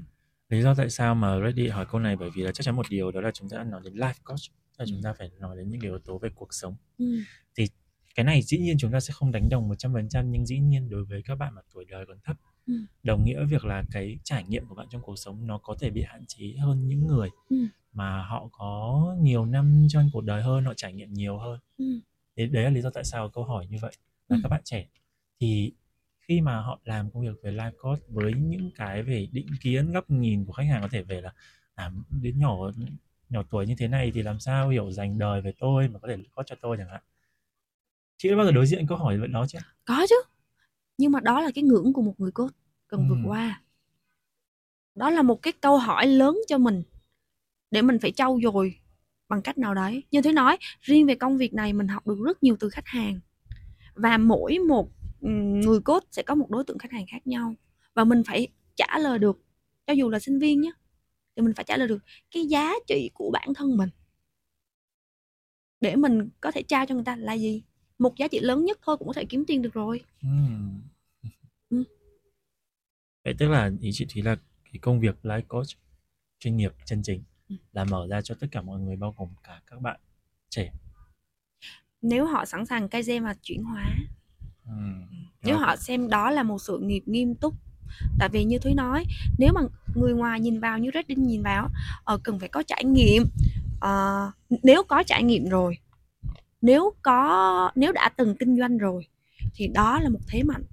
Lý do tại sao mà Reddy hỏi câu này bởi vì là chắc chắn một điều đó là chúng ta nói đến life coach là chúng ta phải nói đến những yếu tố về cuộc sống ừ. cái này dĩ nhiên chúng ta sẽ không đánh đồng 100% nhưng dĩ nhiên đối với các bạn mà tuổi đời còn thấp Ừ. đồng nghĩa việc là cái trải nghiệm của bạn trong cuộc sống nó có thể bị hạn chế hơn những người Ừ. mà họ có nhiều năm trong cuộc đời hơn họ trải nghiệm nhiều hơn Ừ. đấy, đấy là lý do tại sao câu hỏi như vậy là Ừ. các bạn trẻ thì khi mà họ làm công việc về life coach với những cái về định kiến góc nhìn của khách hàng có thể về là à, đến nhỏ nhỏ tuổi như thế này thì làm sao hiểu dành đời về tôi mà có thể coach cho tôi chẳng hạn chị đã bao giờ đối diện câu hỏi vậy đó chưa có chứ nhưng mà đó là cái ngưỡng của một người coach cần vượt Ừ. qua. Đó là một cái câu hỏi lớn cho mình để mình phải trau dồi bằng cách nào đấy. Như thế nói riêng về công việc này mình học được rất nhiều từ khách hàng. Và mỗi một ừm, người coach sẽ có một đối tượng khách hàng khác nhau. Và mình phải trả lời được. Cho dù là sinh viên nhé thì mình phải trả lời được cái giá trị của bản thân mình. Để mình có thể trao cho người ta là gì một giá trị lớn nhất thôi cũng có thể kiếm tiền được rồi Ừm. Ừ. vậy tức là ý chị Thúy là cái công việc life coach chuyên nghiệp chân chính Ừ. là mở ra cho tất cả mọi người bao gồm cả các bạn trẻ nếu họ sẵn sàng cây gen và chuyển hóa Ừm. nếu họ xem đó là một sự nghiệp nghiêm túc tại vì như thúy nói nếu mà người ngoài nhìn vào như Redding nhìn vào ờ, cần phải có trải nghiệm Ờ, nếu có trải nghiệm rồi nếu có nếu đã từng kinh doanh rồi thì đó là một thế mạnh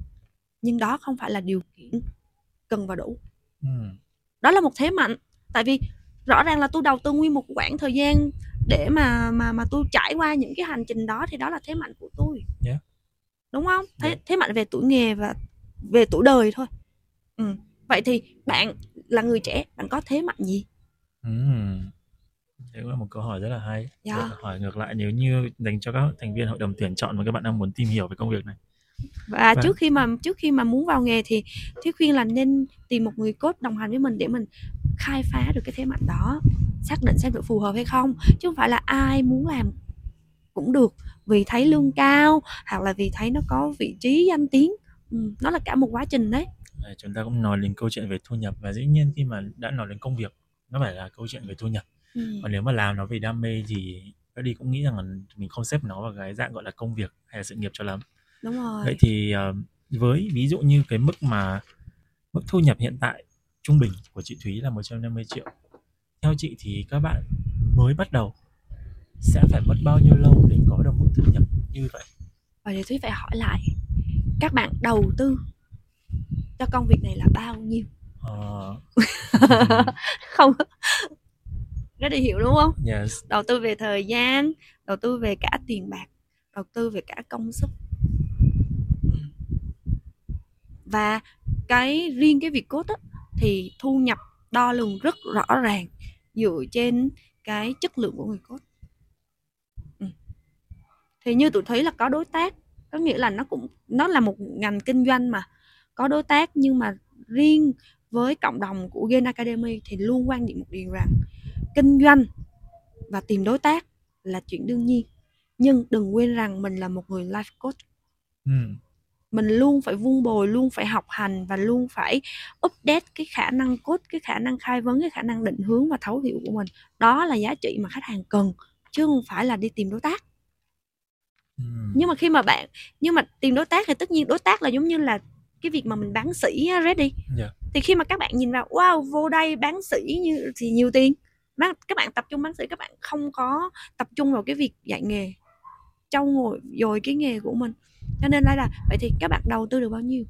nhưng đó không phải là điều kiện cần và đủ Ừm. đó là một thế mạnh tại vì rõ ràng là tôi đầu tư nguyên một quãng thời gian để mà mà mà tôi trải qua những cái hành trình đó thì đó là thế mạnh của tôi Yeah. đúng không thế Yeah. thế mạnh về tuổi nghề và về tuổi đời thôi ừ. vậy thì bạn là người trẻ bạn có thế mạnh gì Ừm. Đấy cũng là một câu hỏi rất là hay. Dạ. Vậy hỏi ngược lại nếu như dành cho các thành viên hội đồng tuyển chọn mà các bạn đang muốn tìm hiểu về công việc này. và Vâng. trước khi mà trước khi mà muốn vào nghề thì thúy khuyên là nên tìm một người coach đồng hành với mình để mình khai phá được cái thế mạnh đó xác định xem được phù hợp hay không chứ không phải là ai muốn làm cũng được vì thấy lương cao hoặc là vì thấy nó có vị trí danh tiếng ừ, nó là cả một quá trình Đấy, chúng ta cũng nói đến câu chuyện về thu nhập và dĩ nhiên khi mà đã nói đến công việc nó phải là câu chuyện về thu nhập. Ừ. Còn nếu mà làm nó vì đam mê thì đi cũng nghĩ rằng là mình không xếp nó vào cái dạng gọi là công việc hay là sự nghiệp cho lắm. đúng rồi Vậy thì ờ, với ví dụ như cái mức mà mức thu nhập hiện tại trung bình của chị Thúy là 150 triệu. Theo chị thì các bạn mới bắt đầu sẽ phải mất bao nhiêu lâu để có được mức thu nhập như vậy? và thì thúy phải hỏi lại các bạn đầu tư cho công việc này là bao nhiêu Ờ, không rất là hiểu đúng không yes. đầu tư về thời gian đầu tư về cả tiền bạc đầu tư về cả công sức và cái riêng cái việc cốt á, thì thu nhập đo lường rất rõ ràng dựa trên cái chất lượng của người coach ừ. thì như tụi thúy là có đối tác có nghĩa là nó cũng nó là một ngành kinh doanh mà có đối tác nhưng mà riêng với cộng đồng của Gen Academy thì luôn quan niệm một điều rằng kinh doanh và tìm đối tác là chuyện đương nhiên nhưng đừng quên rằng mình là một người life coach ừ. mình luôn phải vun bồi luôn phải học hành và luôn phải update cái khả năng cốt cái khả năng khai vấn cái khả năng định hướng và thấu hiểu của mình đó là giá trị mà khách hàng cần chứ không phải là đi tìm đối tác Ừ. nhưng mà khi mà bạn nhưng mà tìm đối tác thì tất nhiên đối tác là giống như là cái việc mà mình bán sỉ á, Red đi Dạ. thì khi mà các bạn nhìn vào wow vô đây bán sỉ như thì nhiều tiền các bạn tập trung bán sỉ các bạn không có tập trung vào cái việc dạy nghề trau ngồi dồi cái nghề của mình cho nên đây là vậy thì các bạn đầu tư được bao nhiêu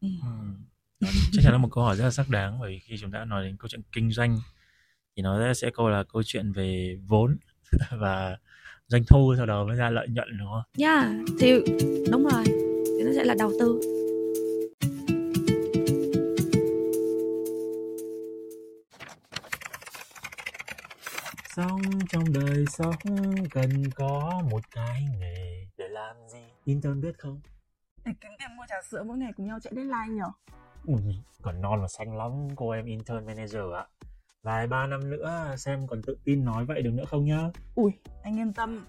Ừ. Đó chắc chắn là một câu hỏi rất là xác đáng bởi vì khi chúng ta nói đến câu chuyện kinh doanh thì nó sẽ câu là câu chuyện về vốn và doanh thu sau đó mới ra lợi nhuận đúng không? yeah thì đúng rồi thì nó sẽ là đầu tư Sống trong đời sống cần có một cái nghề để làm gì? Intern biết không? Để kiếm tiền mua trà sữa mỗi ngày cùng nhau chạy deadline nhở Ui, còn non và xanh lắm cô em intern manager ạ. Vài ba năm nữa xem còn tự tin nói vậy được nữa không nhá? Ui, anh yên tâm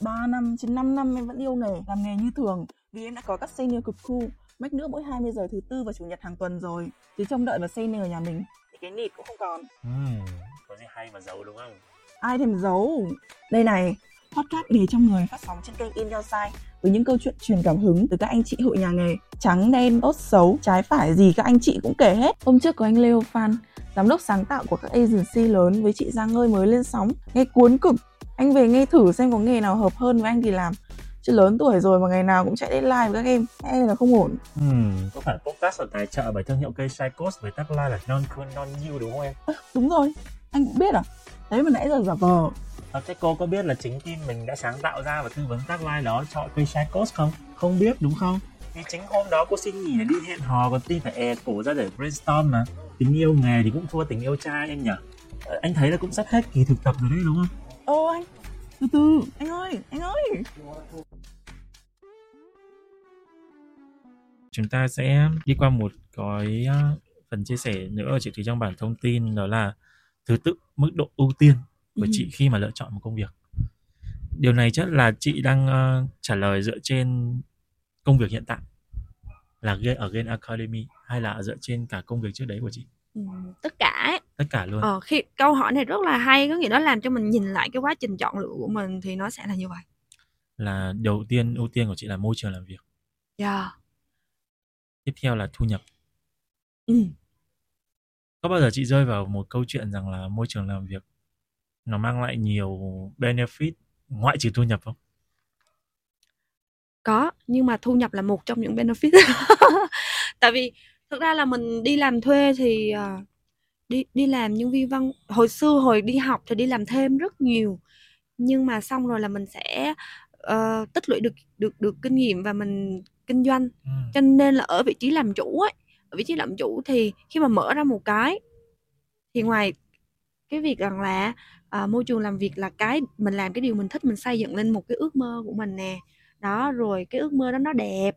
3 năm, trên 5 năm em vẫn yêu nghề, làm nghề như thường Vì em đã có các senior cực cool Mách nữa mỗi 20 giờ thứ tư và chủ nhật hàng tuần rồi Chứ trông đợi vào senior nhà mình Thì cái nịt cũng không còn Ừm, có gì hay mà giàu đúng không? Ai thèm giấu? Đây này, podcast nghề trong người phát sóng trên kênh In Your Side với những câu chuyện truyền cảm hứng từ các anh chị hội nhà nghề. Trắng đen tốt xấu trái phải gì các anh chị cũng kể hết. Hôm trước có anh Leo Phan giám đốc sáng tạo của các agency lớn với chị Giang ơi mới lên sóng nghe cuốn cực. Anh về nghe thử xem có nghề nào hợp hơn với anh thì làm. Chứ lớn tuổi rồi mà ngày nào cũng chạy deadline với các em e là không ổn. Ừm, có phải podcast là tài trợ bởi thương hiệu cây Psychos với tagline là non cool non you đúng không em? đúng rồi. Anh cũng biết à đấy mà nãy giờ giả vờ À, thế cô có biết là chính team mình đã sáng tạo ra và tư vấn tagline đó cho cây Psychos không? Không biết đúng không? Vì chính hôm đó cô xin nghỉ để đi hẹn hò còn team phải e cổ ra để brainstorm mà tình yêu nghề thì cũng thua tình yêu trai em nhỉ? Ờ, Anh thấy là cũng sắp hết kỳ thực tập rồi đấy đúng không? ô anh từ từ anh ơi anh ơi chúng ta sẽ đi qua một cái uh, phần chia sẻ nữa ở chị Thúy trong bản thông tin đó là thứ tự mức độ ưu tiên của Ừ. chị khi mà lựa chọn một công việc điều này chắc là chị đang uh, trả lời dựa trên công việc hiện tại là ở Gen Academy hay là dựa trên cả công việc trước đấy của chị ừ, tất cả ấy. tất cả luôn ờ, khi câu hỏi này rất là hay có nghĩa nó làm cho mình nhìn lại cái quá trình chọn lựa của mình thì nó sẽ là như vậy là đầu tiên ưu tiên của chị là môi trường làm việc yeah. tiếp theo là thu nhập ừ. Có bao giờ chị rơi vào một câu chuyện rằng là môi trường làm việc nó mang lại nhiều benefit ngoại trừ thu nhập không? Có nhưng mà thu nhập là một trong những benefit. Tại vì thực ra là mình đi làm thuê thì à, đi đi làm nhân viên văn hồi xưa hồi đi học thì đi làm thêm rất nhiều. Nhưng mà xong rồi là mình sẽ ờ, tích lũy được được được kinh nghiệm và mình kinh doanh. Ừ. cho nên là ở vị trí làm chủ ấy ở vị trí làm chủ thì khi mà mở ra một cái thì ngoài cái việc rằng là à, môi trường làm việc là cái mình làm cái điều mình thích mình xây dựng lên một cái ước mơ của mình nè. Đó rồi cái ước mơ đó nó đẹp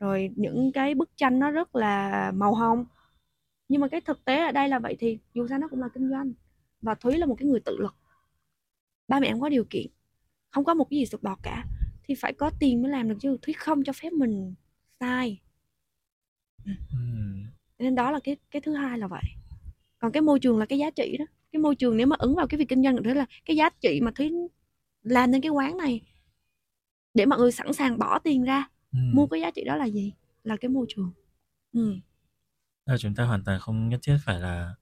rồi những cái bức tranh nó rất là màu hồng. Nhưng mà cái thực tế ở đây là vậy thì dù sao nó cũng là kinh doanh và thúy là một cái người tự lực ba mẹ em có điều kiện không có một cái gì sụp đọt cả. Thì phải có tiền mới làm được chứ. Thúy không cho phép mình sai. Ừ. nên đó là cái cái thứ hai là vậy. Còn cái môi trường là cái giá trị đó. Cái môi trường nếu mà ứng vào cái việc kinh doanh thế là cái giá trị mà thúy làm nên cái quán này. Để mọi người sẵn sàng bỏ tiền ra. Ừ. mua cái giá trị đó là gì? Là cái môi trường. Ừ. Là chúng ta hoàn toàn không nhất thiết phải là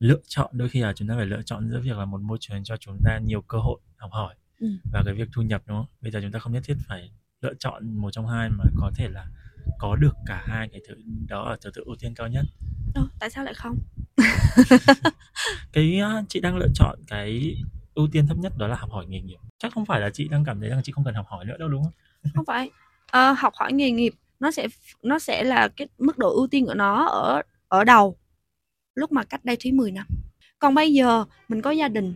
lựa chọn. Đôi khi là chúng ta phải lựa chọn giữa việc là một môi trường cho chúng ta nhiều cơ hội học hỏi Ừ. và cái việc thu nhập đúng không? Bây giờ chúng ta không nhất thiết phải lựa chọn một trong hai mà có thể là có được cả hai cái thứ đó ở thứ tự ưu tiên cao nhất. Ơ, tại sao lại không? Cái chị đang lựa chọn cái ưu tiên thấp nhất đó là học hỏi nghề nghiệp. Chắc không phải là chị đang cảm thấy rằng chị không cần học hỏi nữa đâu đúng không? Không phải. Ờ, học hỏi nghề nghiệp nó sẽ nó sẽ là cái mức độ ưu tiên của nó ở ở đầu lúc mà cách đây thúy 10 năm. Còn bây giờ mình có gia đình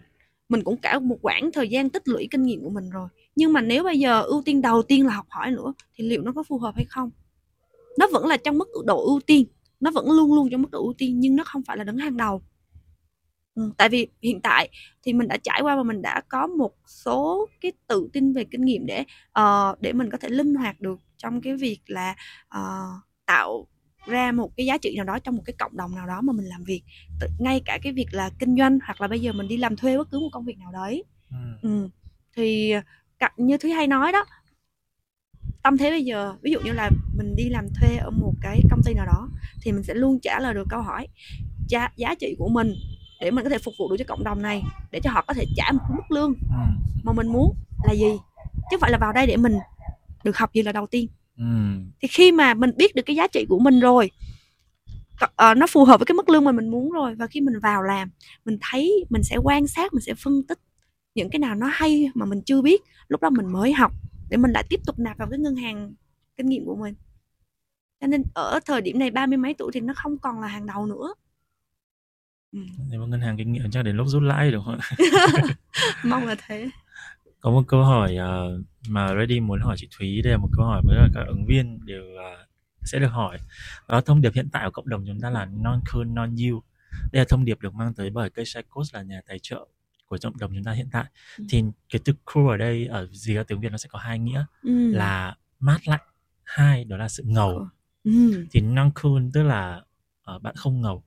mình cũng cả một quãng thời gian tích lũy kinh nghiệm của mình rồi. Nhưng mà nếu bây giờ ưu tiên đầu tiên là học hỏi nữa thì liệu nó có phù hợp hay không nó vẫn là trong mức độ ưu tiên nó vẫn luôn luôn trong mức độ ưu tiên nhưng nó không phải là đứng hàng đầu ừ, tại vì hiện tại thì mình đã trải qua và mình đã có một số cái tự tin về kinh nghiệm để uh, để mình có thể linh hoạt được trong cái việc là uh, tạo ra một cái giá trị nào đó trong một cái cộng đồng nào đó mà mình làm việc ngay cả cái việc là kinh doanh hoặc là bây giờ mình đi làm thuê bất cứ một công việc nào đấy ừ. Ừ. thì như thúy hay nói đó tâm thế bây giờ ví dụ như là mình đi làm thuê ở một cái công ty nào đó thì mình sẽ luôn trả lời được câu hỏi giá, giá trị của mình để mình có thể phục vụ được cho cộng đồng này để cho họ có thể trả một mức lương ừ. mà mình muốn là gì chứ không phải là vào đây để mình được học gì là đầu tiên ừ. thì khi mà mình biết được cái giá trị của mình rồi uh, nó phù hợp với cái mức lương mà mình muốn rồi và khi mình vào làm mình thấy mình sẽ quan sát mình sẽ phân tích những cái nào nó hay mà mình chưa biết lúc đó mình mới học để mình lại tiếp tục nạp vào cái ngân hàng kinh nghiệm của mình. Cho nên ở thời điểm này ba mươi mấy tuổi thì nó không còn là hàng đầu nữa. Ừ. nếu mà ngân hàng kinh nghiệm chắc đến lúc rút lãi được không mong là thế. Có một câu hỏi uh, mà Ready muốn hỏi chị Thúy đây là một câu hỏi với các ứng viên đều uh, sẽ được hỏi. Đó thông điệp hiện tại của cộng đồng chúng ta là non cool non you đây là thông điệp được mang tới bởi cây Coach là nhà tài trợ của cộng đồng chúng ta hiện tại ừ. thì cái từ cool ở đây ở gì ở tiếng Việt nó sẽ có hai nghĩa ừ. là mát lạnh hai đó là sự ngầu ừ. thì non cool tức là uh, bạn không ngầu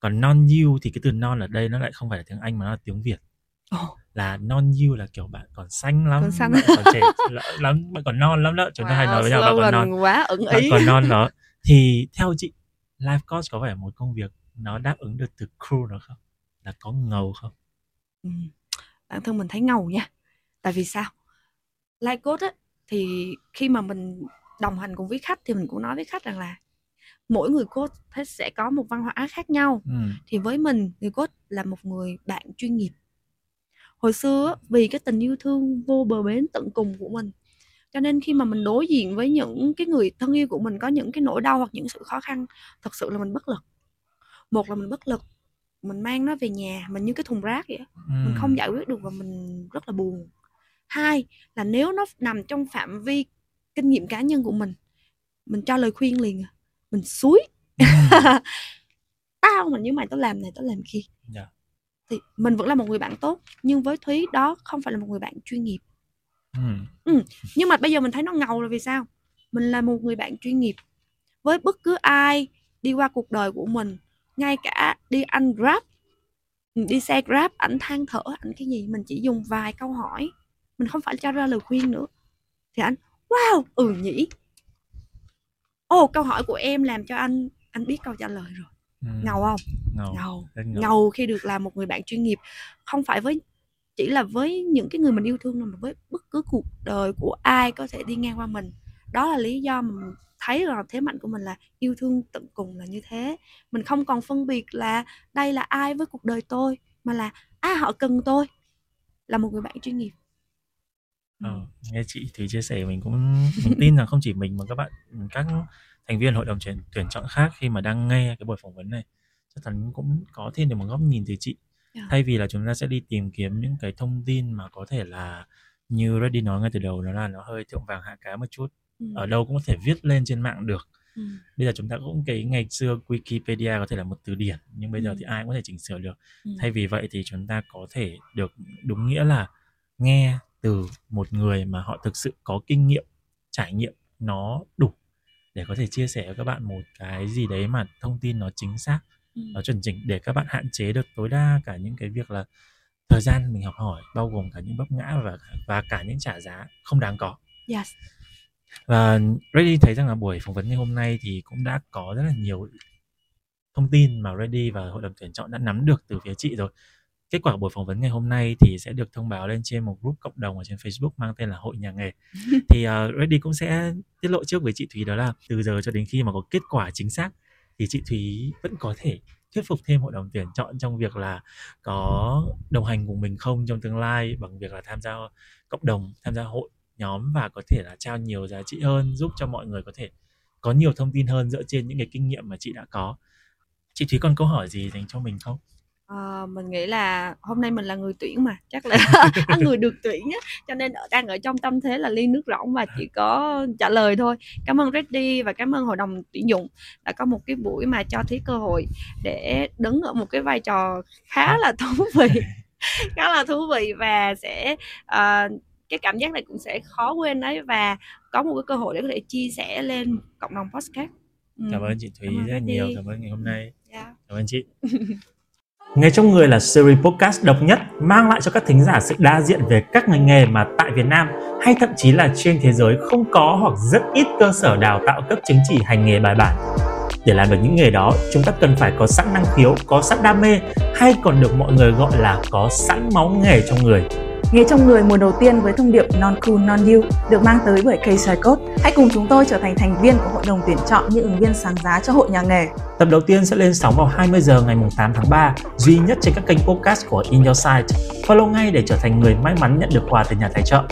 còn non you thì cái từ non ở đây nó lại không phải là tiếng Anh mà nó là tiếng Việt oh. là non you là kiểu bạn còn xanh lắm còn xanh. bạn còn trẻ lắm bạn còn non lắm đó chúng ta wow, hay nói với nhau bạn còn non quá ẩn bạn còn non đó thì theo chị life coach có phải một công việc nó đáp ứng được từ cool đó không là có ngầu không. Bản thân mình thấy ngầu nha. Tại vì sao? Life coach á thì khi mà mình đồng hành cùng với khách thì mình cũng nói với khách rằng là mỗi người coach sẽ có một văn hóa khác nhau. Ừ. thì với mình người coach là một người bạn chuyên nghiệp. Hồi xưa vì cái tình yêu thương vô bờ bến tận cùng của mình cho nên khi mà mình đối diện với những cái người thân yêu của mình có những cái nỗi đau hoặc những sự khó khăn thật sự là mình bất lực. Một là mình bất lực mình mang nó về nhà mình như cái thùng rác vậy ừ. mình không giải quyết được và mình rất là buồn hai là nếu nó nằm trong phạm vi kinh nghiệm cá nhân của mình mình cho lời khuyên liền à. mình suối ừ. tao mà như mày tao làm này tao làm kia yeah. Dạ. thì mình vẫn là một người bạn tốt nhưng với thúy đó không phải là một người bạn chuyên nghiệp ừ. Ừ. nhưng mà bây giờ mình thấy nó ngầu là vì sao mình là một người bạn chuyên nghiệp với bất cứ ai đi qua cuộc đời của mình ngay cả đi ăn grab đi xe grab ảnh than thở ảnh cái gì mình chỉ dùng vài câu hỏi mình không phải cho ra lời khuyên nữa thì anh wow ừ nhỉ ồ oh, câu hỏi của em làm cho anh anh biết câu trả lời rồi ừ. ngầu không ngầu. Ngầu. ngầu ngầu khi được làm một người bạn chuyên nghiệp không phải với chỉ là với những cái người mình yêu thương mà với bất cứ cuộc đời của ai có thể đi ngang qua mình đó là lý do mà mình thấy là thế mạnh của mình là yêu thương tận cùng là như thế mình không còn phân biệt là đây là ai với cuộc đời tôi mà là à họ cần tôi là một người bạn chuyên nghiệp ờ, nghe chị Thúy chia sẻ mình cũng mình tin là không chỉ mình mà các bạn các thành viên hội đồng tuyển tuyển chọn khác khi mà đang nghe cái buổi phỏng vấn này chắc chắn cũng có thêm được một góc nhìn từ chị yeah. Dạ. thay vì là chúng ta sẽ đi tìm kiếm những cái thông tin mà có thể là như Reddy nói ngay từ đầu nó là nó hơi thượng vàng hạ cá một chút ừ. ở đâu cũng có thể viết lên trên mạng được ừ. bây giờ chúng ta cũng cái ngày xưa Wikipedia có thể là một từ điển nhưng bây giờ ừ. thì ai cũng có thể chỉnh sửa được ừ. thay vì vậy thì chúng ta có thể được đúng nghĩa là nghe từ một người mà họ thực sự có kinh nghiệm trải nghiệm nó đủ để có thể chia sẻ với các bạn một cái gì đấy mà thông tin nó chính xác ừ. nó chuẩn chỉnh để các bạn hạn chế được tối đa cả những cái việc là thời gian mình học hỏi bao gồm cả những vấp ngã và và cả những trả giá không đáng có. Yes. Và Ready thấy rằng là buổi phỏng vấn ngày hôm nay thì cũng đã có rất là nhiều thông tin mà Ready và hội đồng tuyển chọn đã nắm được từ phía chị rồi. Kết quả buổi phỏng vấn ngày hôm nay thì sẽ được thông báo lên trên một group cộng đồng ở trên Facebook mang tên là Hội Nhà Nghề. thì uh, Ready cũng sẽ tiết lộ trước với chị Thúy đó là từ giờ cho đến khi mà có kết quả chính xác thì chị Thúy vẫn có thể thuyết phục thêm hội đồng tuyển chọn trong việc là có đồng hành cùng mình không trong tương lai bằng việc là tham gia cộng đồng tham gia hội nhóm và có thể là trao nhiều giá trị hơn giúp cho mọi người có thể có nhiều thông tin hơn dựa trên những cái kinh nghiệm mà chị đã có. Chị thúy còn câu hỏi gì dành cho mình không? Ờ, mình nghĩ là hôm nay mình là người tuyển mà chắc là à, người được tuyển á cho nên đang ở trong tâm thế là ly nước rỗng và chỉ có trả lời thôi. Cảm ơn Reddy và cảm ơn hội đồng tuyển dụng đã có một cái buổi mà cho thấy cơ hội để đứng ở một cái vai trò khá là thú vị khá là thú vị và sẽ uh, cái cảm giác này cũng sẽ khó quên đấy và có một cái cơ hội để có thể chia sẻ lên cộng đồng podcast ừ. cảm ơn chị Thúy rất nhiều cảm ơn ngày hôm nay yeah. Dạ. cảm ơn chị Nghề trong người là series podcast độc nhất mang lại cho các thính giả sự đa diện về các ngành nghề mà tại Việt Nam hay thậm chí là trên thế giới không có hoặc rất ít cơ sở đào tạo cấp chứng chỉ hành nghề bài bản. Để làm được những nghề đó, chúng ta cần phải có sẵn năng khiếu, có sẵn đam mê hay còn được mọi người gọi là có sẵn máu nghề trong người. Nghề trong người mùa đầu tiên với thông điệp Non Cool Non You được mang tới bởi KSI Code. Hãy cùng chúng tôi trở thành thành viên của hội đồng tuyển chọn những ứng viên sáng giá cho hội nhà nghề. Tập đầu tiên sẽ lên sóng vào 20 giờ ngày 8 tháng 3, duy nhất trên các kênh podcast của In Your Site. Follow ngay để trở thành người may mắn nhận được quà từ nhà tài trợ.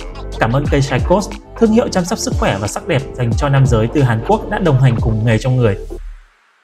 Cảm ơn KSI Code, thương hiệu chăm sóc sức khỏe và sắc đẹp dành cho nam giới từ Hàn Quốc đã đồng hành cùng nghề trong người.